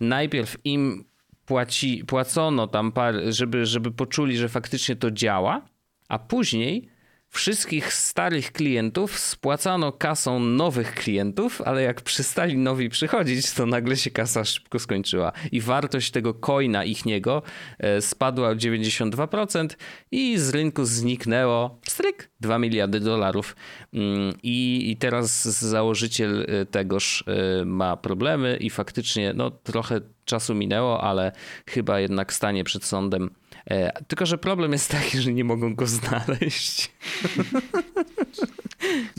[SPEAKER 3] najpierw im płaci, płacono tam par, żeby, żeby poczuli, że faktycznie to działa, a później wszystkich starych klientów spłacano kasą nowych klientów, ale jak przestali nowi przychodzić, to nagle się kasa szybko skończyła i wartość tego coina ichniego e, spadła o 92% i z rynku zniknęło stryk 2 miliardy dolarów. Mm, I, I teraz założyciel e, tegoż e, ma problemy i faktycznie no, trochę czasu minęło, ale chyba jednak stanie przed sądem. E, Tylko, że problem jest taki, że nie mogą go znaleźć.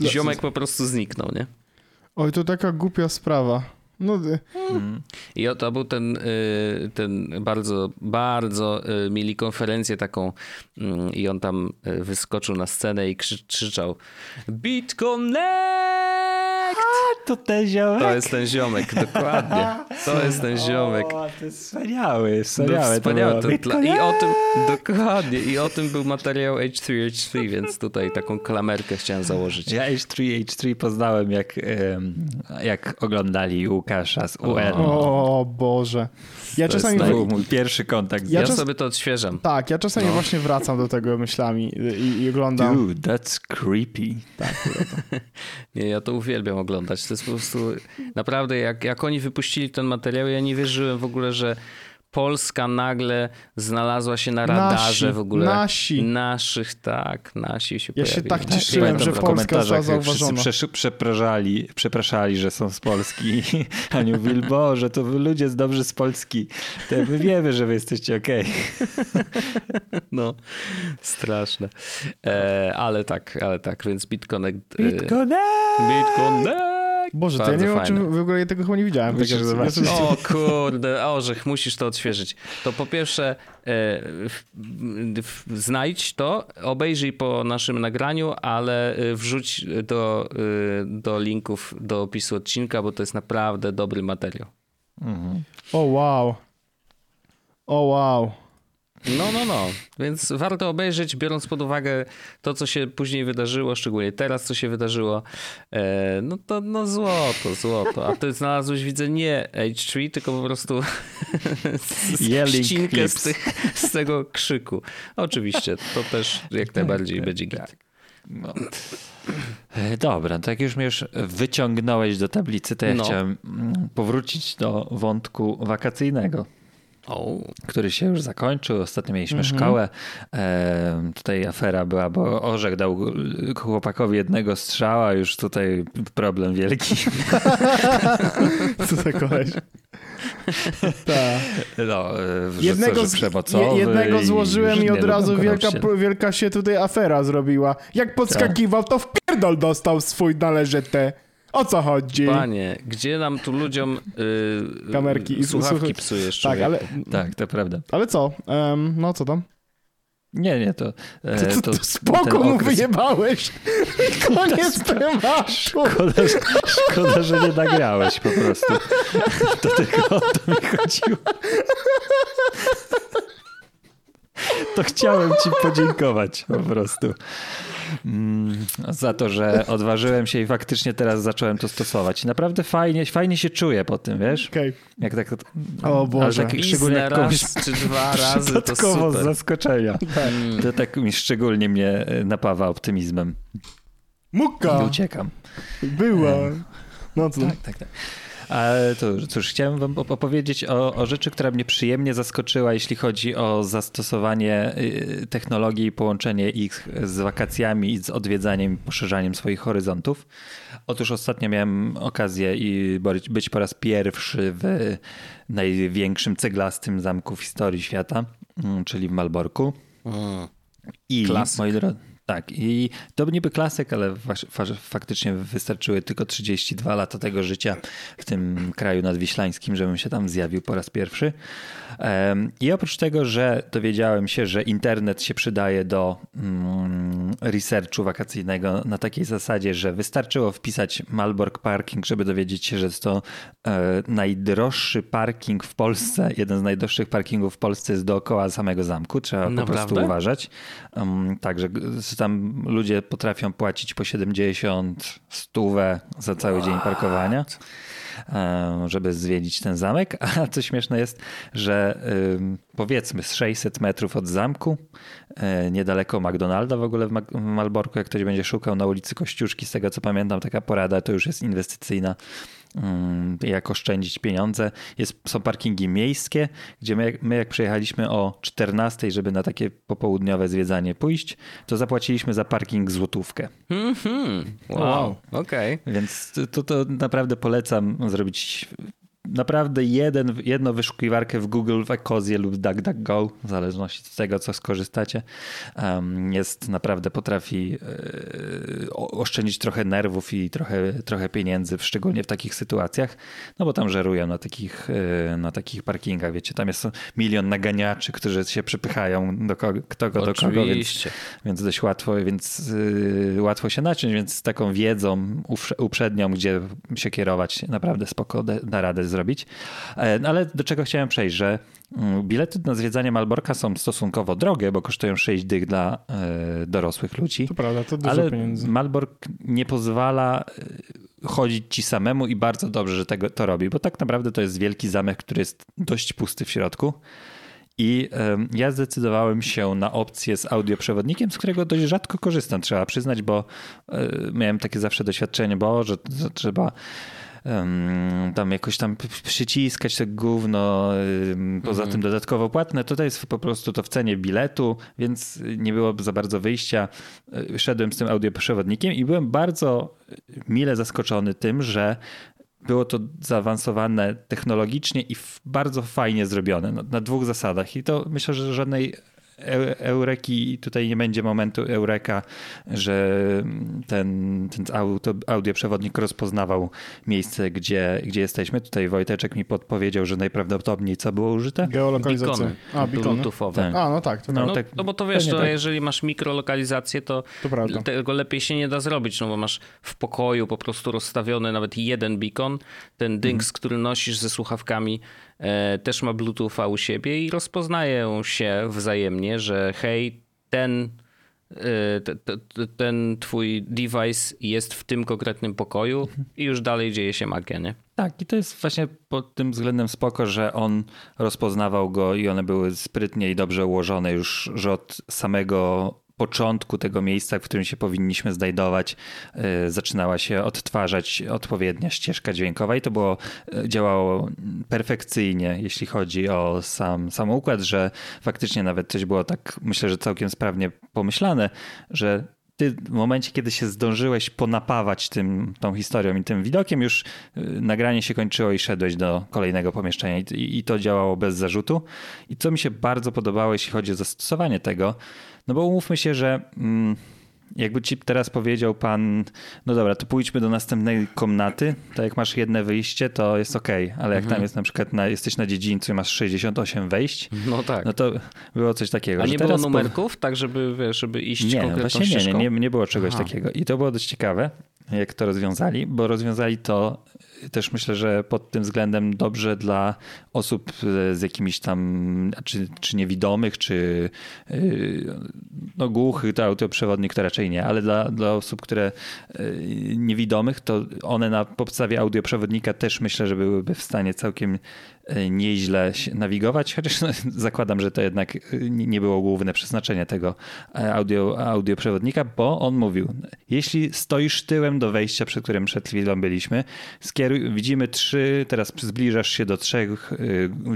[SPEAKER 3] [laughs] Ziomek po prostu zniknął, nie?
[SPEAKER 1] Oj, to taka głupia sprawa. No, y,
[SPEAKER 2] Mhm.
[SPEAKER 3] I oto był ten, y, ten bardzo, bardzo y, mieli konferencję taką mm, i on tam wyskoczył na scenę i krzy, krzyczał BitConnect!
[SPEAKER 2] To ten ziomek.
[SPEAKER 3] To jest ten ziomek, dokładnie. [laughs] To jest ten ziomek.
[SPEAKER 2] O, to jest wspaniały,
[SPEAKER 3] No,
[SPEAKER 2] wspaniałe.
[SPEAKER 3] wspaniałe.
[SPEAKER 2] To
[SPEAKER 3] To, I o tym, dokładnie, i o tym był materiał H3H3, więc tutaj taką klamerkę chciałem założyć.
[SPEAKER 2] Ja H3, H3 poznałem jak, jak oglądali Łukasza z UN.
[SPEAKER 1] o Boże. Ja
[SPEAKER 3] To
[SPEAKER 1] czasami...
[SPEAKER 2] To był mój pierwszy kontakt z
[SPEAKER 1] Ja
[SPEAKER 3] Ja
[SPEAKER 1] czas-
[SPEAKER 3] sobie to odświeżam.
[SPEAKER 1] Tak, ja czasami
[SPEAKER 3] No.
[SPEAKER 1] właśnie wracam do tego myślami i, i oglądam.
[SPEAKER 2] Dude, that's creepy. [laughs]
[SPEAKER 3] Nie, ja to uwielbiam oglądać. To jest po prostu naprawdę, jak, jak oni wypuścili ten materiał, ja nie wierzyłem w ogóle, że Polska nagle znalazła się na radarze
[SPEAKER 1] Nasi,
[SPEAKER 3] w ogóle.
[SPEAKER 1] nasi.
[SPEAKER 3] Naszych, tak, nasi się
[SPEAKER 1] Ja się
[SPEAKER 3] pojawili.
[SPEAKER 1] tak
[SPEAKER 3] Tak,
[SPEAKER 1] cieszyłem,
[SPEAKER 3] pamiętam
[SPEAKER 1] że Polska została
[SPEAKER 2] wszyscy
[SPEAKER 1] zauważona.
[SPEAKER 2] przeszy- przepraszali, przepraszali, że są z Polski. [laughs] Aniu mówi, Boże, to wy ludzie z dobrzy z Polski. To my wiemy, że wy jesteście okej. [laughs]
[SPEAKER 3] No, straszne. E, ale tak, ale tak, więc BitConnect. e,
[SPEAKER 2] Bitconnect!
[SPEAKER 3] BitConnect!
[SPEAKER 1] Boże, to ja nie wiem,
[SPEAKER 3] fajne.
[SPEAKER 1] czym w ogóle tego chyba nie widziałem. Tak
[SPEAKER 2] Musisz
[SPEAKER 1] jak-
[SPEAKER 2] zobaczyć.
[SPEAKER 1] ja-
[SPEAKER 3] O kurde, orzech, musisz to odświeżyć. To po pierwsze e, w, w, znajdź to, obejrzyj po naszym nagraniu, ale e, wrzuć do, e, do linków do opisu odcinka, bo to jest naprawdę dobry materiał.
[SPEAKER 2] Mhm.
[SPEAKER 1] O wow. O wow.
[SPEAKER 3] No, no, no. Więc warto obejrzeć, biorąc pod uwagę to, co się później wydarzyło, szczególnie teraz, co się wydarzyło. E, no to no złoto, złoto. A ty znalazłeś, widzę, nie H3, tylko po prostu [laughs] ścinkę z, tych, z tego krzyku. Oczywiście, to też jak najbardziej będzie git.
[SPEAKER 2] No. [clears throat] E, Dobra, to jak już mnie już wyciągnąłeś do tablicy, to ja
[SPEAKER 3] No.
[SPEAKER 2] chciałem mm, powrócić do wątku wakacyjnego.
[SPEAKER 3] O,
[SPEAKER 2] który się już zakończył. Ostatnio mieliśmy
[SPEAKER 1] Mhm.
[SPEAKER 2] szkołę. E, tutaj afera była, bo Orzech dał chłopakowi jednego strzała, już tutaj problem wielki. [laughs]
[SPEAKER 1] Co za koleś. Tak.
[SPEAKER 2] No,
[SPEAKER 1] Jednego,
[SPEAKER 2] przemocowy
[SPEAKER 1] je- jednego złożyłem i od razu wielka,
[SPEAKER 2] nauczyciele.
[SPEAKER 1] wielka się tutaj afera zrobiła. Jak podskakiwał, to w pierdol dostał swój należyte. O co chodzi?
[SPEAKER 3] panie, gdzie nam tu ludziom y,
[SPEAKER 1] Kamerki i
[SPEAKER 3] słuchawki
[SPEAKER 1] słuchaj-
[SPEAKER 3] psujesz?
[SPEAKER 1] Tak, ale,
[SPEAKER 2] Tak, to prawda.
[SPEAKER 1] ale co? Em, no co tam?
[SPEAKER 2] Nie, nie, to... e,
[SPEAKER 1] To, to,
[SPEAKER 2] to
[SPEAKER 1] to spoko
[SPEAKER 2] ten
[SPEAKER 1] mu
[SPEAKER 2] okres-
[SPEAKER 1] wyjebałeś. [laughs] Koniec tematu.
[SPEAKER 2] Szkoda, że- szkoda, że nie nagrałeś po prostu. [laughs] To tylko o to mi chodziło. To chciałem ci podziękować po prostu. Mm, Za to, że odważyłem się i faktycznie teraz zacząłem to stosować. Naprawdę fajnie, fajnie się czuję po tym, wiesz?
[SPEAKER 1] Okej.
[SPEAKER 2] Jak tak,
[SPEAKER 1] O Boże.
[SPEAKER 2] Tak, szczególnie jak komuś
[SPEAKER 3] raz czy dwa razy, to
[SPEAKER 2] z zaskoczenia. [laughs] To tak mi szczególnie mnie e, napawa optymizmem.
[SPEAKER 1] Muka
[SPEAKER 2] I uciekam.
[SPEAKER 1] była. No co?
[SPEAKER 2] Tak, tak, tak. Ale to cóż, chciałem wam op- opowiedzieć o, o rzeczy, która mnie przyjemnie zaskoczyła, jeśli chodzi o zastosowanie y, technologii i połączenie ich z wakacjami i z odwiedzaniem i poszerzaniem swoich horyzontów. Otóż ostatnio miałem okazję i być- po raz pierwszy w największym ceglastym zamku w historii świata, mm, czyli w Malborku.
[SPEAKER 3] Mm.
[SPEAKER 2] I moi drodzy, tak, i to niby klasyk, ale faktycznie wystarczyły tylko 32 lata tego życia w tym kraju nadwiślańskim, żebym się tam zjawił po raz pierwszy. I oprócz tego, że dowiedziałem się, że internet się przydaje do mm, researchu wakacyjnego na takiej zasadzie, że wystarczyło wpisać Malbork Parking, żeby dowiedzieć się, że jest to e, najdroższy parking w Polsce. Jeden z najdroższych parkingów w Polsce jest dookoła samego zamku. Trzeba po prostu uważać. Także tam ludzie potrafią płacić po 70, stówę za cały dzień parkowania, em, żeby zwiedzić ten zamek. [laughs] A co śmieszne jest, że ym, powiedzmy z 600 metrów od zamku, e, niedaleko McDonalda w ogóle w, Malborku, jak ktoś będzie szukał na ulicy Kościuszki, z tego co pamiętam, taka porada to już jest inwestycyjna jak oszczędzić pieniądze. Jest, są parkingi miejskie, gdzie my, jak- my jak przyjechaliśmy o 14, żeby na takie popołudniowe zwiedzanie pójść, to zapłaciliśmy za parking złotówkę.
[SPEAKER 3] Mhm. Wow,
[SPEAKER 1] Wow.
[SPEAKER 3] okej.
[SPEAKER 2] Więc to, to naprawdę polecam zrobić naprawdę jeden, jedną wyszukiwarkę w Google, w Ecosie lub DuckDuckGo, w zależności od tego, co skorzystacie. Jest naprawdę potrafi e, oszczędzić trochę nerwów i trochę, trochę pieniędzy, szczególnie w takich sytuacjach, no bo tam żerują na takich, e, na takich parkingach, wiecie, tam jest milion naganiaczy, którzy się przypychają do kogo, kto go do kogo, więc więc dość łatwo, więc y, łatwo się naciąć, więc z taką wiedzą uprze- uprzednią, gdzie się kierować, naprawdę spoko da radę zrobić. E, no ale do czego chciałem przejść, że mm, bilety na zwiedzanie Malborka są stosunkowo drogie, bo kosztują 6 dych dla e, dorosłych ludzi.
[SPEAKER 1] To prawda, to dużo
[SPEAKER 2] Ale
[SPEAKER 1] pieniędzy.
[SPEAKER 2] Malbork nie pozwala e, chodzić ci samemu i bardzo dobrze, że tego, to robi, bo tak naprawdę to jest wielki zamek, który jest dość pusty w środku. I ja zdecydowałem się na opcję z audioprzewodnikiem, z którego dość rzadko korzystam, trzeba przyznać, bo miałem takie zawsze doświadczenie, bo że, że trzeba tam jakoś tam przyciskać to gówno, poza mhm. tym dodatkowo płatne. Tutaj jest po prostu to w cenie biletu, więc nie było za bardzo wyjścia. E, szedłem z tym audioprzewodnikiem i byłem bardzo mile zaskoczony tym, że było to zaawansowane technologicznie i bardzo fajnie zrobione no, na dwóch zasadach. I to myślę, że żadnej Eureki, tutaj nie będzie momentu Eureka, że ten, ten audio, audioprzewodnik rozpoznawał miejsce, gdzie, gdzie jesteśmy. Tutaj Wojteczek mi podpowiedział, że najprawdopodobniej co było użyte?
[SPEAKER 1] Geolokalizacja.
[SPEAKER 3] A. Bluetoothowe.
[SPEAKER 1] Tak. A, no tak. To
[SPEAKER 3] no,
[SPEAKER 1] no,
[SPEAKER 3] tak. no bo to wiesz, to tak. jeżeli masz mikrolokalizację, to,
[SPEAKER 1] to
[SPEAKER 3] tego lepiej się nie da zrobić, no bo masz w pokoju po prostu rozstawiony nawet jeden beacon, ten dynks, mhm. który nosisz ze słuchawkami też ma Bluetootha u siebie i rozpoznają się wzajemnie, że hej, ten, e, ten twój device jest w tym konkretnym pokoju i już dalej dzieje się magia, nie?
[SPEAKER 2] Tak, i to jest właśnie pod tym względem spoko, że on rozpoznawał go i one były sprytnie i dobrze ułożone już, że od samego początku tego miejsca, w którym się powinniśmy znajdować, e, zaczynała się odtwarzać odpowiednia ścieżka dźwiękowa i to było, e, działało perfekcyjnie, jeśli chodzi o sam, sam układ, że faktycznie nawet coś było tak, myślę, że całkiem sprawnie pomyślane, że ty w momencie, kiedy się zdążyłeś ponapawać tym, tą historią i tym widokiem, już e, nagranie się kończyło i szedłeś do kolejnego pomieszczenia i, i to działało bez zarzutu. I co mi się bardzo podobało, jeśli chodzi o zastosowanie tego, no bo umówmy się, że mm, jakby ci teraz powiedział pan, no dobra, to pójdźmy do następnej komnaty, to jak masz jedne wyjście, to jest ok, ale jak mhm. tam jest na przykład, na, jesteś na dziedzińcu i masz 68 wejść,
[SPEAKER 3] no tak.
[SPEAKER 2] No to było coś takiego.
[SPEAKER 3] A nie było numerków, po... tak żeby, wiesz, żeby iść
[SPEAKER 2] nie,
[SPEAKER 3] konkretną
[SPEAKER 2] właśnie nie, nie, nie, nie było czegoś Aha. takiego. I to było dość ciekawe, jak to rozwiązali, bo rozwiązali to też myślę, że pod tym względem dobrze dla osób z jakimiś tam, czy, czy niewidomych, czy yy, no głuchych, to autoprzewodnik to raczej nie, ale dla, dla osób, które yy, niewidomych, to one na podstawie audioprzewodnika też myślę, że byłyby w stanie całkiem E, nieźle nawigować, chociaż no, [laughs] zakładam, że to jednak e, nie było główne przeznaczenie tego e, audio, audioprzewodnika, bo on mówił, jeśli stoisz tyłem do wejścia, przed którym przed chwilą byliśmy, skieruj, widzimy trzy, teraz zbliżasz się do trzech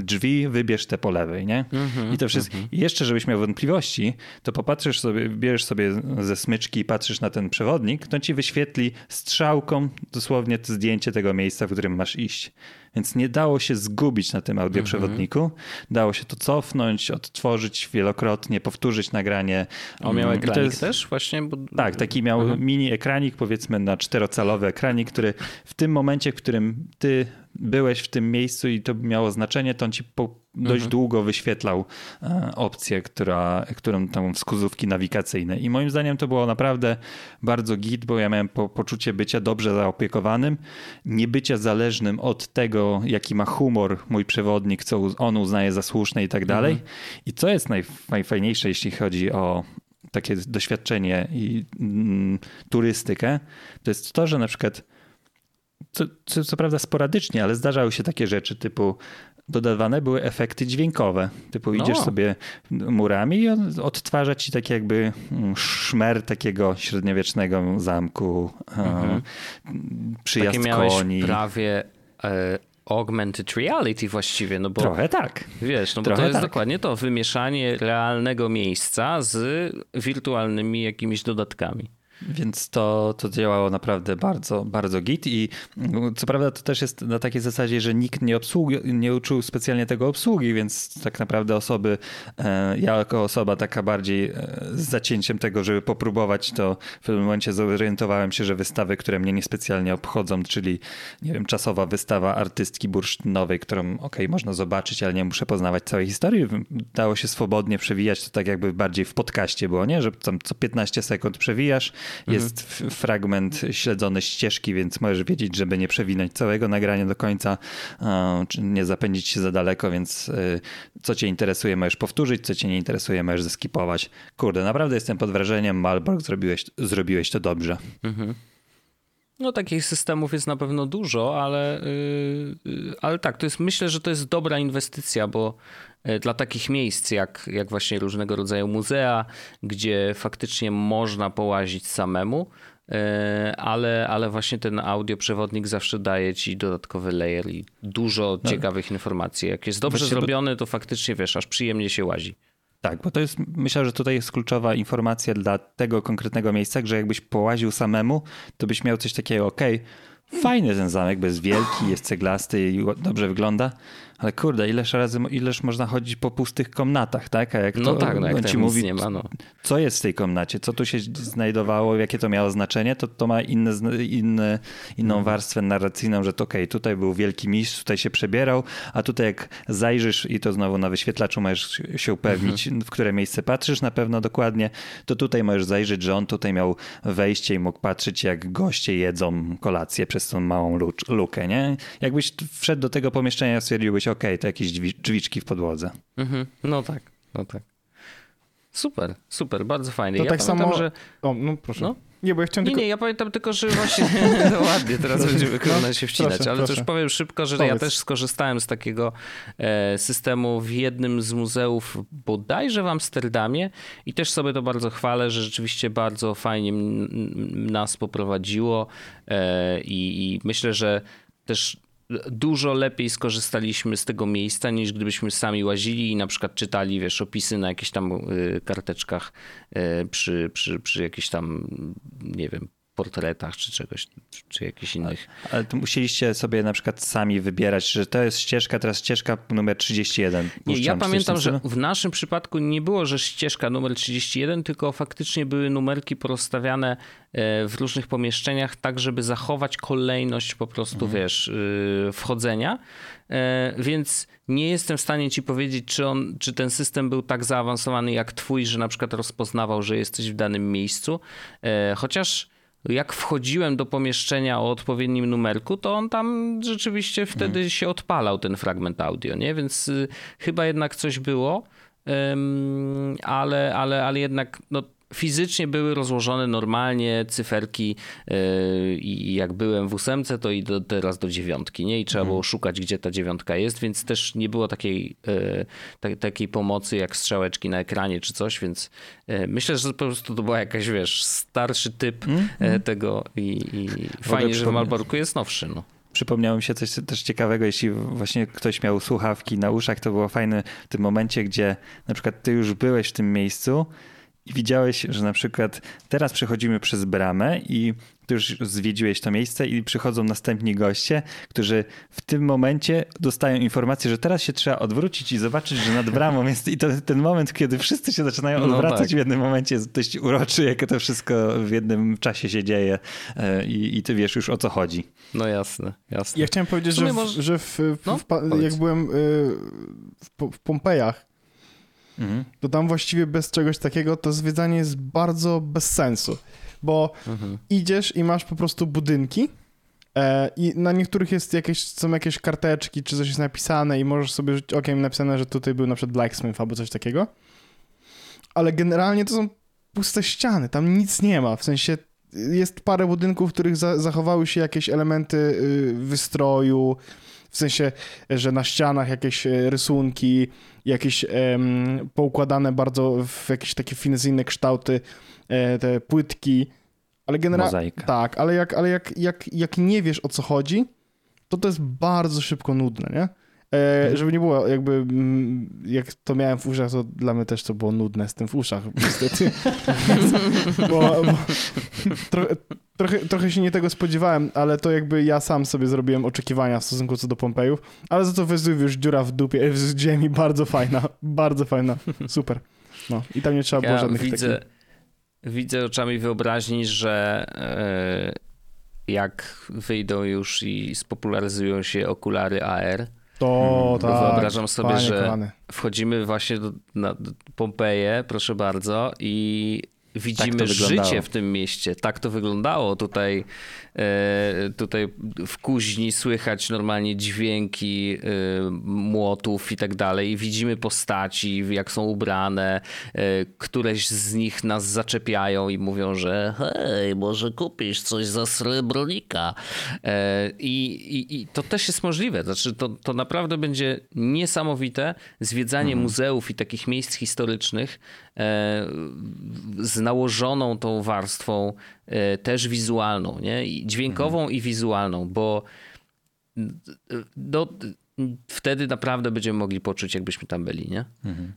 [SPEAKER 2] drzwi, wybierz te po lewej, nie? Mm-hmm, I to wszystko. Mm-hmm. jeszcze, żebyś miał wątpliwości, to popatrzysz sobie, bierzesz sobie ze smyczki i patrzysz na ten przewodnik, to ci wyświetli strzałką dosłownie zdjęcie tego miejsca, w którym masz iść. Więc nie dało się zgubić na tym audioprzewodniku. Mhm. Dało się to cofnąć, odtworzyć wielokrotnie, powtórzyć nagranie.
[SPEAKER 3] On miał mm, ekranik jest... też właśnie? Bo...
[SPEAKER 2] Tak, taki miał mini ekranik, powiedzmy na czterocalowy ekranik, który w tym momencie, w którym ty byłeś w tym miejscu i to miało znaczenie, to on ci po dość mhm. długo wyświetlał e, opcję, która, którą tam skuzówki nawigacyjne. I moim zdaniem to było naprawdę bardzo git, bo ja miałem po, poczucie bycia dobrze zaopiekowanym, nie bycia zależnym od tego, jaki ma humor mój przewodnik, co on uznaje za słuszne i tak dalej. Mhm. I co jest najfajniejsze, jeśli chodzi o takie doświadczenie i mm, turystykę, to jest to, że na przykład co, co, co, prawda sporadycznie, ale zdarzały się takie rzeczy typu dodawane były efekty dźwiękowe. Typu no. idziesz sobie murami i on odtwarza ci tak jakby mm, szmer takiego średniowiecznego zamku, mhm. przyjazd
[SPEAKER 3] Takie
[SPEAKER 2] koni.
[SPEAKER 3] prawie e, augmented reality właściwie, no bo...
[SPEAKER 2] Trochę tak.
[SPEAKER 3] Wiesz, no bo Trochę to jest tak. dokładnie to, wymieszanie realnego miejsca z wirtualnymi jakimiś dodatkami.
[SPEAKER 2] Więc to, to działało naprawdę bardzo, bardzo git i no, co prawda to też jest na takiej zasadzie, że nikt nie, obsługi, nie uczył specjalnie tego obsługi, więc tak naprawdę osoby, e, ja jako osoba taka bardziej e, z zacięciem tego, żeby popróbować, to w pewnym momencie zorientowałem się, że wystawy, które mnie niespecjalnie obchodzą, czyli nie wiem, czasowa wystawa artystki bursztynowej, którą ok, można zobaczyć, ale nie muszę poznawać całej historii, dało się swobodnie przewijać, to tak jakby bardziej w podcaście było, nie? Że tam co 15 sekund przewijasz, jest mhm. fragment śledzony ścieżki, więc możesz wiedzieć, żeby nie przewinąć całego nagrania do końca, czy nie zapędzić się za daleko, więc y, co cię interesuje, możesz powtórzyć, co cię nie interesuje, możesz zeskipować. Kurde, naprawdę jestem pod wrażeniem, Malborg, zrobiłeś, zrobiłeś to dobrze. Mhm.
[SPEAKER 3] No takich systemów jest na pewno dużo, ale, yy, ale tak, to jest, myślę, że to jest dobra inwestycja, bo dla takich miejsc jak, jak właśnie różnego rodzaju muzea, gdzie faktycznie można połazić samemu, e, ale, ale właśnie ten audioprzewodnik zawsze daje ci dodatkowy layer i dużo no. ciekawych informacji. Jak jest dobrze Właściwie zrobiony, to faktycznie wiesz, aż przyjemnie się łazi.
[SPEAKER 2] Tak, bo to jest, myślę, że tutaj jest kluczowa informacja dla tego konkretnego miejsca, że jakbyś połaził samemu, to byś miał coś takiego, ok, fajny ten zamek, bo jest wielki, jest ceglasty i dobrze wygląda, ale kurde, ileż razy, ileż można chodzić po pustych komnatach, tak? A jak
[SPEAKER 3] no
[SPEAKER 2] to,
[SPEAKER 3] tak, no jak on ci mówi, nie ma, no.
[SPEAKER 2] co jest w tej komnacie, co tu się znajdowało, jakie to miało znaczenie, to to ma inne, inne, inną mhm. warstwę narracyjną, że to okej, okay, tutaj był wielki mistrz, tutaj się przebierał, a tutaj jak zajrzysz i to znowu na wyświetlaczu możesz się upewnić, mhm. w które miejsce patrzysz na pewno dokładnie, to tutaj możesz zajrzeć, że on tutaj miał wejście i mógł patrzeć, jak goście jedzą kolację przez tą małą lukę, nie? Jakbyś wszedł do tego pomieszczenia, stwierdziłbyś, ok, to jakieś drzwiczki w podłodze.
[SPEAKER 3] Mhm. No tak, no tak. Super, super, bardzo fajnie.
[SPEAKER 1] To ja tak samo, że... O, no proszę. No?
[SPEAKER 3] Nie, bo ja chciałem nie, tylko... nie, ja pamiętam tylko, że właśnie [laughs] no ładnie, teraz będziemy no, się wcinać, proszę, ale proszę. też powiem szybko, że Powiedz. ja też skorzystałem z takiego e, systemu w jednym z muzeów bodajże w Amsterdamie i też sobie to bardzo chwalę, że rzeczywiście bardzo fajnie nas poprowadziło e, i, i myślę, że też dużo lepiej skorzystaliśmy z tego miejsca niż gdybyśmy sami łazili i na przykład czytali, wiesz, opisy na jakichś tam y, karteczkach y, przy, przy, przy jakichś tam, nie wiem, portretach czy czegoś, czy jakichś innych.
[SPEAKER 2] Ale to musieliście sobie na przykład sami wybierać, że to jest ścieżka, teraz ścieżka numer 31.
[SPEAKER 3] Nie, ja pamiętam, że w naszym przypadku nie było, że ścieżka numer 31, tylko faktycznie były numerki porozstawiane e, w różnych pomieszczeniach, tak żeby zachować kolejność po prostu, mhm. wiesz, y, wchodzenia. E, więc nie jestem w stanie ci powiedzieć, czy, on, czy ten system był tak zaawansowany jak twój, że na przykład rozpoznawał, że jesteś w danym miejscu. E, chociaż jak wchodziłem do pomieszczenia o odpowiednim numerku, to on tam rzeczywiście wtedy hmm. się odpalał ten fragment audio, nie? Więc y, chyba jednak coś było, ale, ale, ale jednak no, fizycznie były rozłożone normalnie cyferki yy, i jak byłem w ósemce, to i do, teraz do dziewiątki, nie? I trzeba było mhm. szukać, gdzie ta dziewiątka jest, więc też nie było takiej, yy, takiej pomocy jak strzałeczki na ekranie czy coś, więc yy, myślę, że po prostu to była jakaś, wiesz, starszy typ mm tego i, i fajnie, że w Malborku jest nowszy, no.
[SPEAKER 2] Przypomniało mi się coś też ciekawego, jeśli właśnie ktoś miał słuchawki na uszach, to było fajne w tym momencie, gdzie na przykład ty już byłeś w tym miejscu, i widziałeś, że na przykład teraz przechodzimy przez bramę i ty już zwiedziłeś to miejsce i przychodzą następni goście, którzy w tym momencie dostają informację, że teraz się trzeba odwrócić i zobaczyć, że nad bramą jest i to ten moment, kiedy wszyscy się zaczynają no odwracać no tak. w jednym momencie jest dość uroczy, jak to wszystko w jednym czasie się dzieje e, i, i ty wiesz już o co chodzi.
[SPEAKER 3] No jasne, jasne.
[SPEAKER 1] Ja chciałem powiedzieć, że, w, może... że w, w, no, jak byłem y, w, w Pompejach, mhm. to tam właściwie bez czegoś takiego to zwiedzanie jest bardzo bez sensu, bo mhm. idziesz i masz po prostu budynki e, i na niektórych jest jakieś, są jakieś karteczki, czy coś jest napisane i możesz sobie rzucić okiem napisane, że tutaj był na przykład blacksmith albo coś takiego, ale generalnie to są puste ściany, tam nic nie ma, w sensie jest parę budynków, w których za zachowały się jakieś elementy y, wystroju, w sensie, że na ścianach jakieś e, rysunki, jakieś poukładane bardzo w jakieś takie finezyjne kształty, e, te płytki, ale generalnie... Tak, ale, jak, ale jak, jak, jak nie wiesz o co chodzi, to to jest bardzo szybko nudne, nie? E, mhm. żeby nie było jakby, mm, jak to miałem w uszach, to dla mnie też to było nudne z tym w uszach, [laughs] niestety. bo, bo trochę, trochę, trochę się nie tego spodziewałem, ale to jakby ja sam sobie zrobiłem oczekiwania w stosunku co do Pompejów, ale za to Wezuwiusz, dziura w dupie, w ziemi, bardzo fajna, bardzo fajna, super. No i tam nie trzeba było ja żadnych
[SPEAKER 3] widzę, takich... Widzę oczami wyobraźni, że yy, jak wyjdą już i spopularyzują się okulary AR,
[SPEAKER 1] to tak.
[SPEAKER 3] Wyobrażam sobie, że wchodzimy właśnie do, na Pompeję, proszę bardzo, i widzimy tak życie w tym mieście. Tak to wyglądało. Tutaj E, tutaj w kuźni słychać normalnie dźwięki e, młotów i tak dalej. Widzimy postaci, jak są ubrane. E, któreś z nich nas zaczepiają i mówią, że hej, może kupisz coś za srebrnika. I, i, i to też jest możliwe. Znaczy, to, to naprawdę będzie niesamowite zwiedzanie mhm. muzeów i takich miejsc historycznych z nałożoną tą warstwą e, też wizualną, nie? I dźwiękową mhm. i wizualną, bo do, wtedy naprawdę będziemy mogli poczuć, jakbyśmy tam byli, nie? Mhm.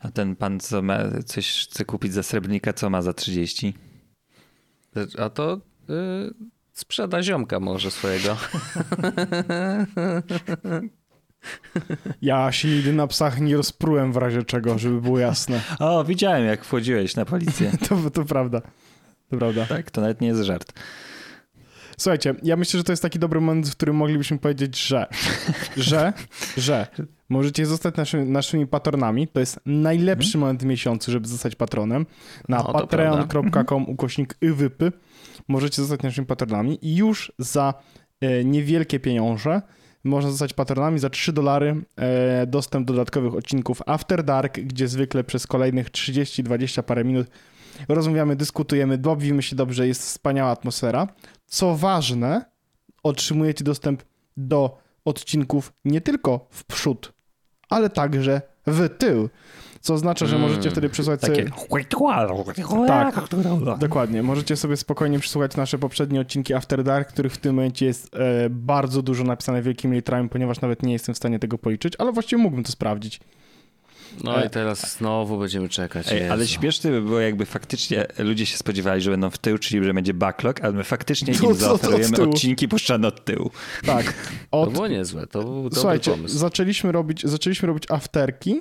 [SPEAKER 2] A ten pan, co ma coś chce kupić za srebrnika, co ma za 30?
[SPEAKER 3] A to yy, sprzeda ziomka może swojego. [laughs] [laughs] [laughs]
[SPEAKER 1] Ja się nigdy na psach nie rozprułem w razie czego, żeby było jasne.
[SPEAKER 2] O, widziałem jak wchodziłeś na policję. [laughs]
[SPEAKER 1] to, to prawda. To prawda.
[SPEAKER 2] Tak, to nawet nie jest żart.
[SPEAKER 1] Słuchajcie, ja myślę, że to jest taki dobry moment, w którym moglibyśmy powiedzieć, że, że, że możecie zostać naszy, naszymi patronami. To jest najlepszy hmm. moment w miesiącu, żeby zostać patronem. Na no, patreon.com ukośnik ywypy możecie zostać naszymi patronami i już za e, niewielkie pieniądze można zostać patronami za 3 dolary e, dostęp do dodatkowych odcinków After Dark, gdzie zwykle przez kolejnych 30-20 parę minut rozmawiamy, dyskutujemy, bawimy się dobrze, jest wspaniała atmosfera. Co ważne, otrzymujecie dostęp do odcinków nie tylko w przód, ale także w tył. Co oznacza, że możecie wtedy przesłuchać
[SPEAKER 2] sobie...
[SPEAKER 1] Tak, dokładnie. Możecie sobie spokojnie przesłuchać nasze poprzednie odcinki After Dark, których w tym momencie jest e, bardzo dużo napisane wielkimi literami, ponieważ nawet nie jestem w stanie tego policzyć, ale właściwie mógłbym to sprawdzić.
[SPEAKER 3] No i teraz znowu będziemy czekać.
[SPEAKER 2] Ej, ale śmieszne by było, jakby faktycznie ludzie się spodziewali, że będą w tył, czyli że będzie backlog, ale my faktycznie im zaoferujemy odcinki puszczane od tyłu.
[SPEAKER 1] Tak. [laughs]
[SPEAKER 3] Od... To było niezłe, to był
[SPEAKER 1] Słuchajcie,
[SPEAKER 3] pomysł.
[SPEAKER 1] Zaczęliśmy robić, zaczęliśmy robić afterki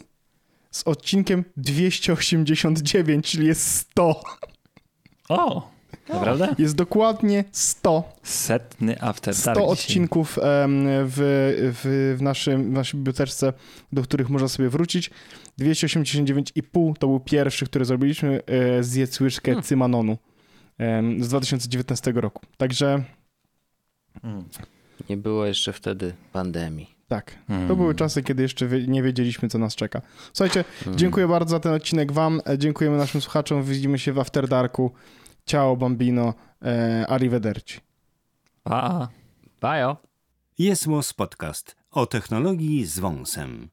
[SPEAKER 1] z odcinkiem 289, czyli jest 100.
[SPEAKER 2] O! Naprawdę? [laughs]
[SPEAKER 1] Jest dokładnie 100.
[SPEAKER 2] Setny After
[SPEAKER 1] 100 odcinków w, w, w, naszym, w naszej biblioteczce, do których można sobie wrócić. 289,5 to był pierwszy, który zrobiliśmy. Zjedz łyżkę hmm. cymanonu z 2019 roku. Także...
[SPEAKER 3] Hmm. Nie było jeszcze wtedy pandemii.
[SPEAKER 1] Tak. To były hmm. czasy, kiedy jeszcze nie wiedzieliśmy, co nas czeka. Słuchajcie, hmm. dziękuję bardzo za ten odcinek Wam. E, dziękujemy naszym słuchaczom. Widzimy się w After Darku. Ciao, bambino. E, arrivederci.
[SPEAKER 3] Pa.
[SPEAKER 2] Bajo.
[SPEAKER 4] Jest podcast o technologii z wąsem.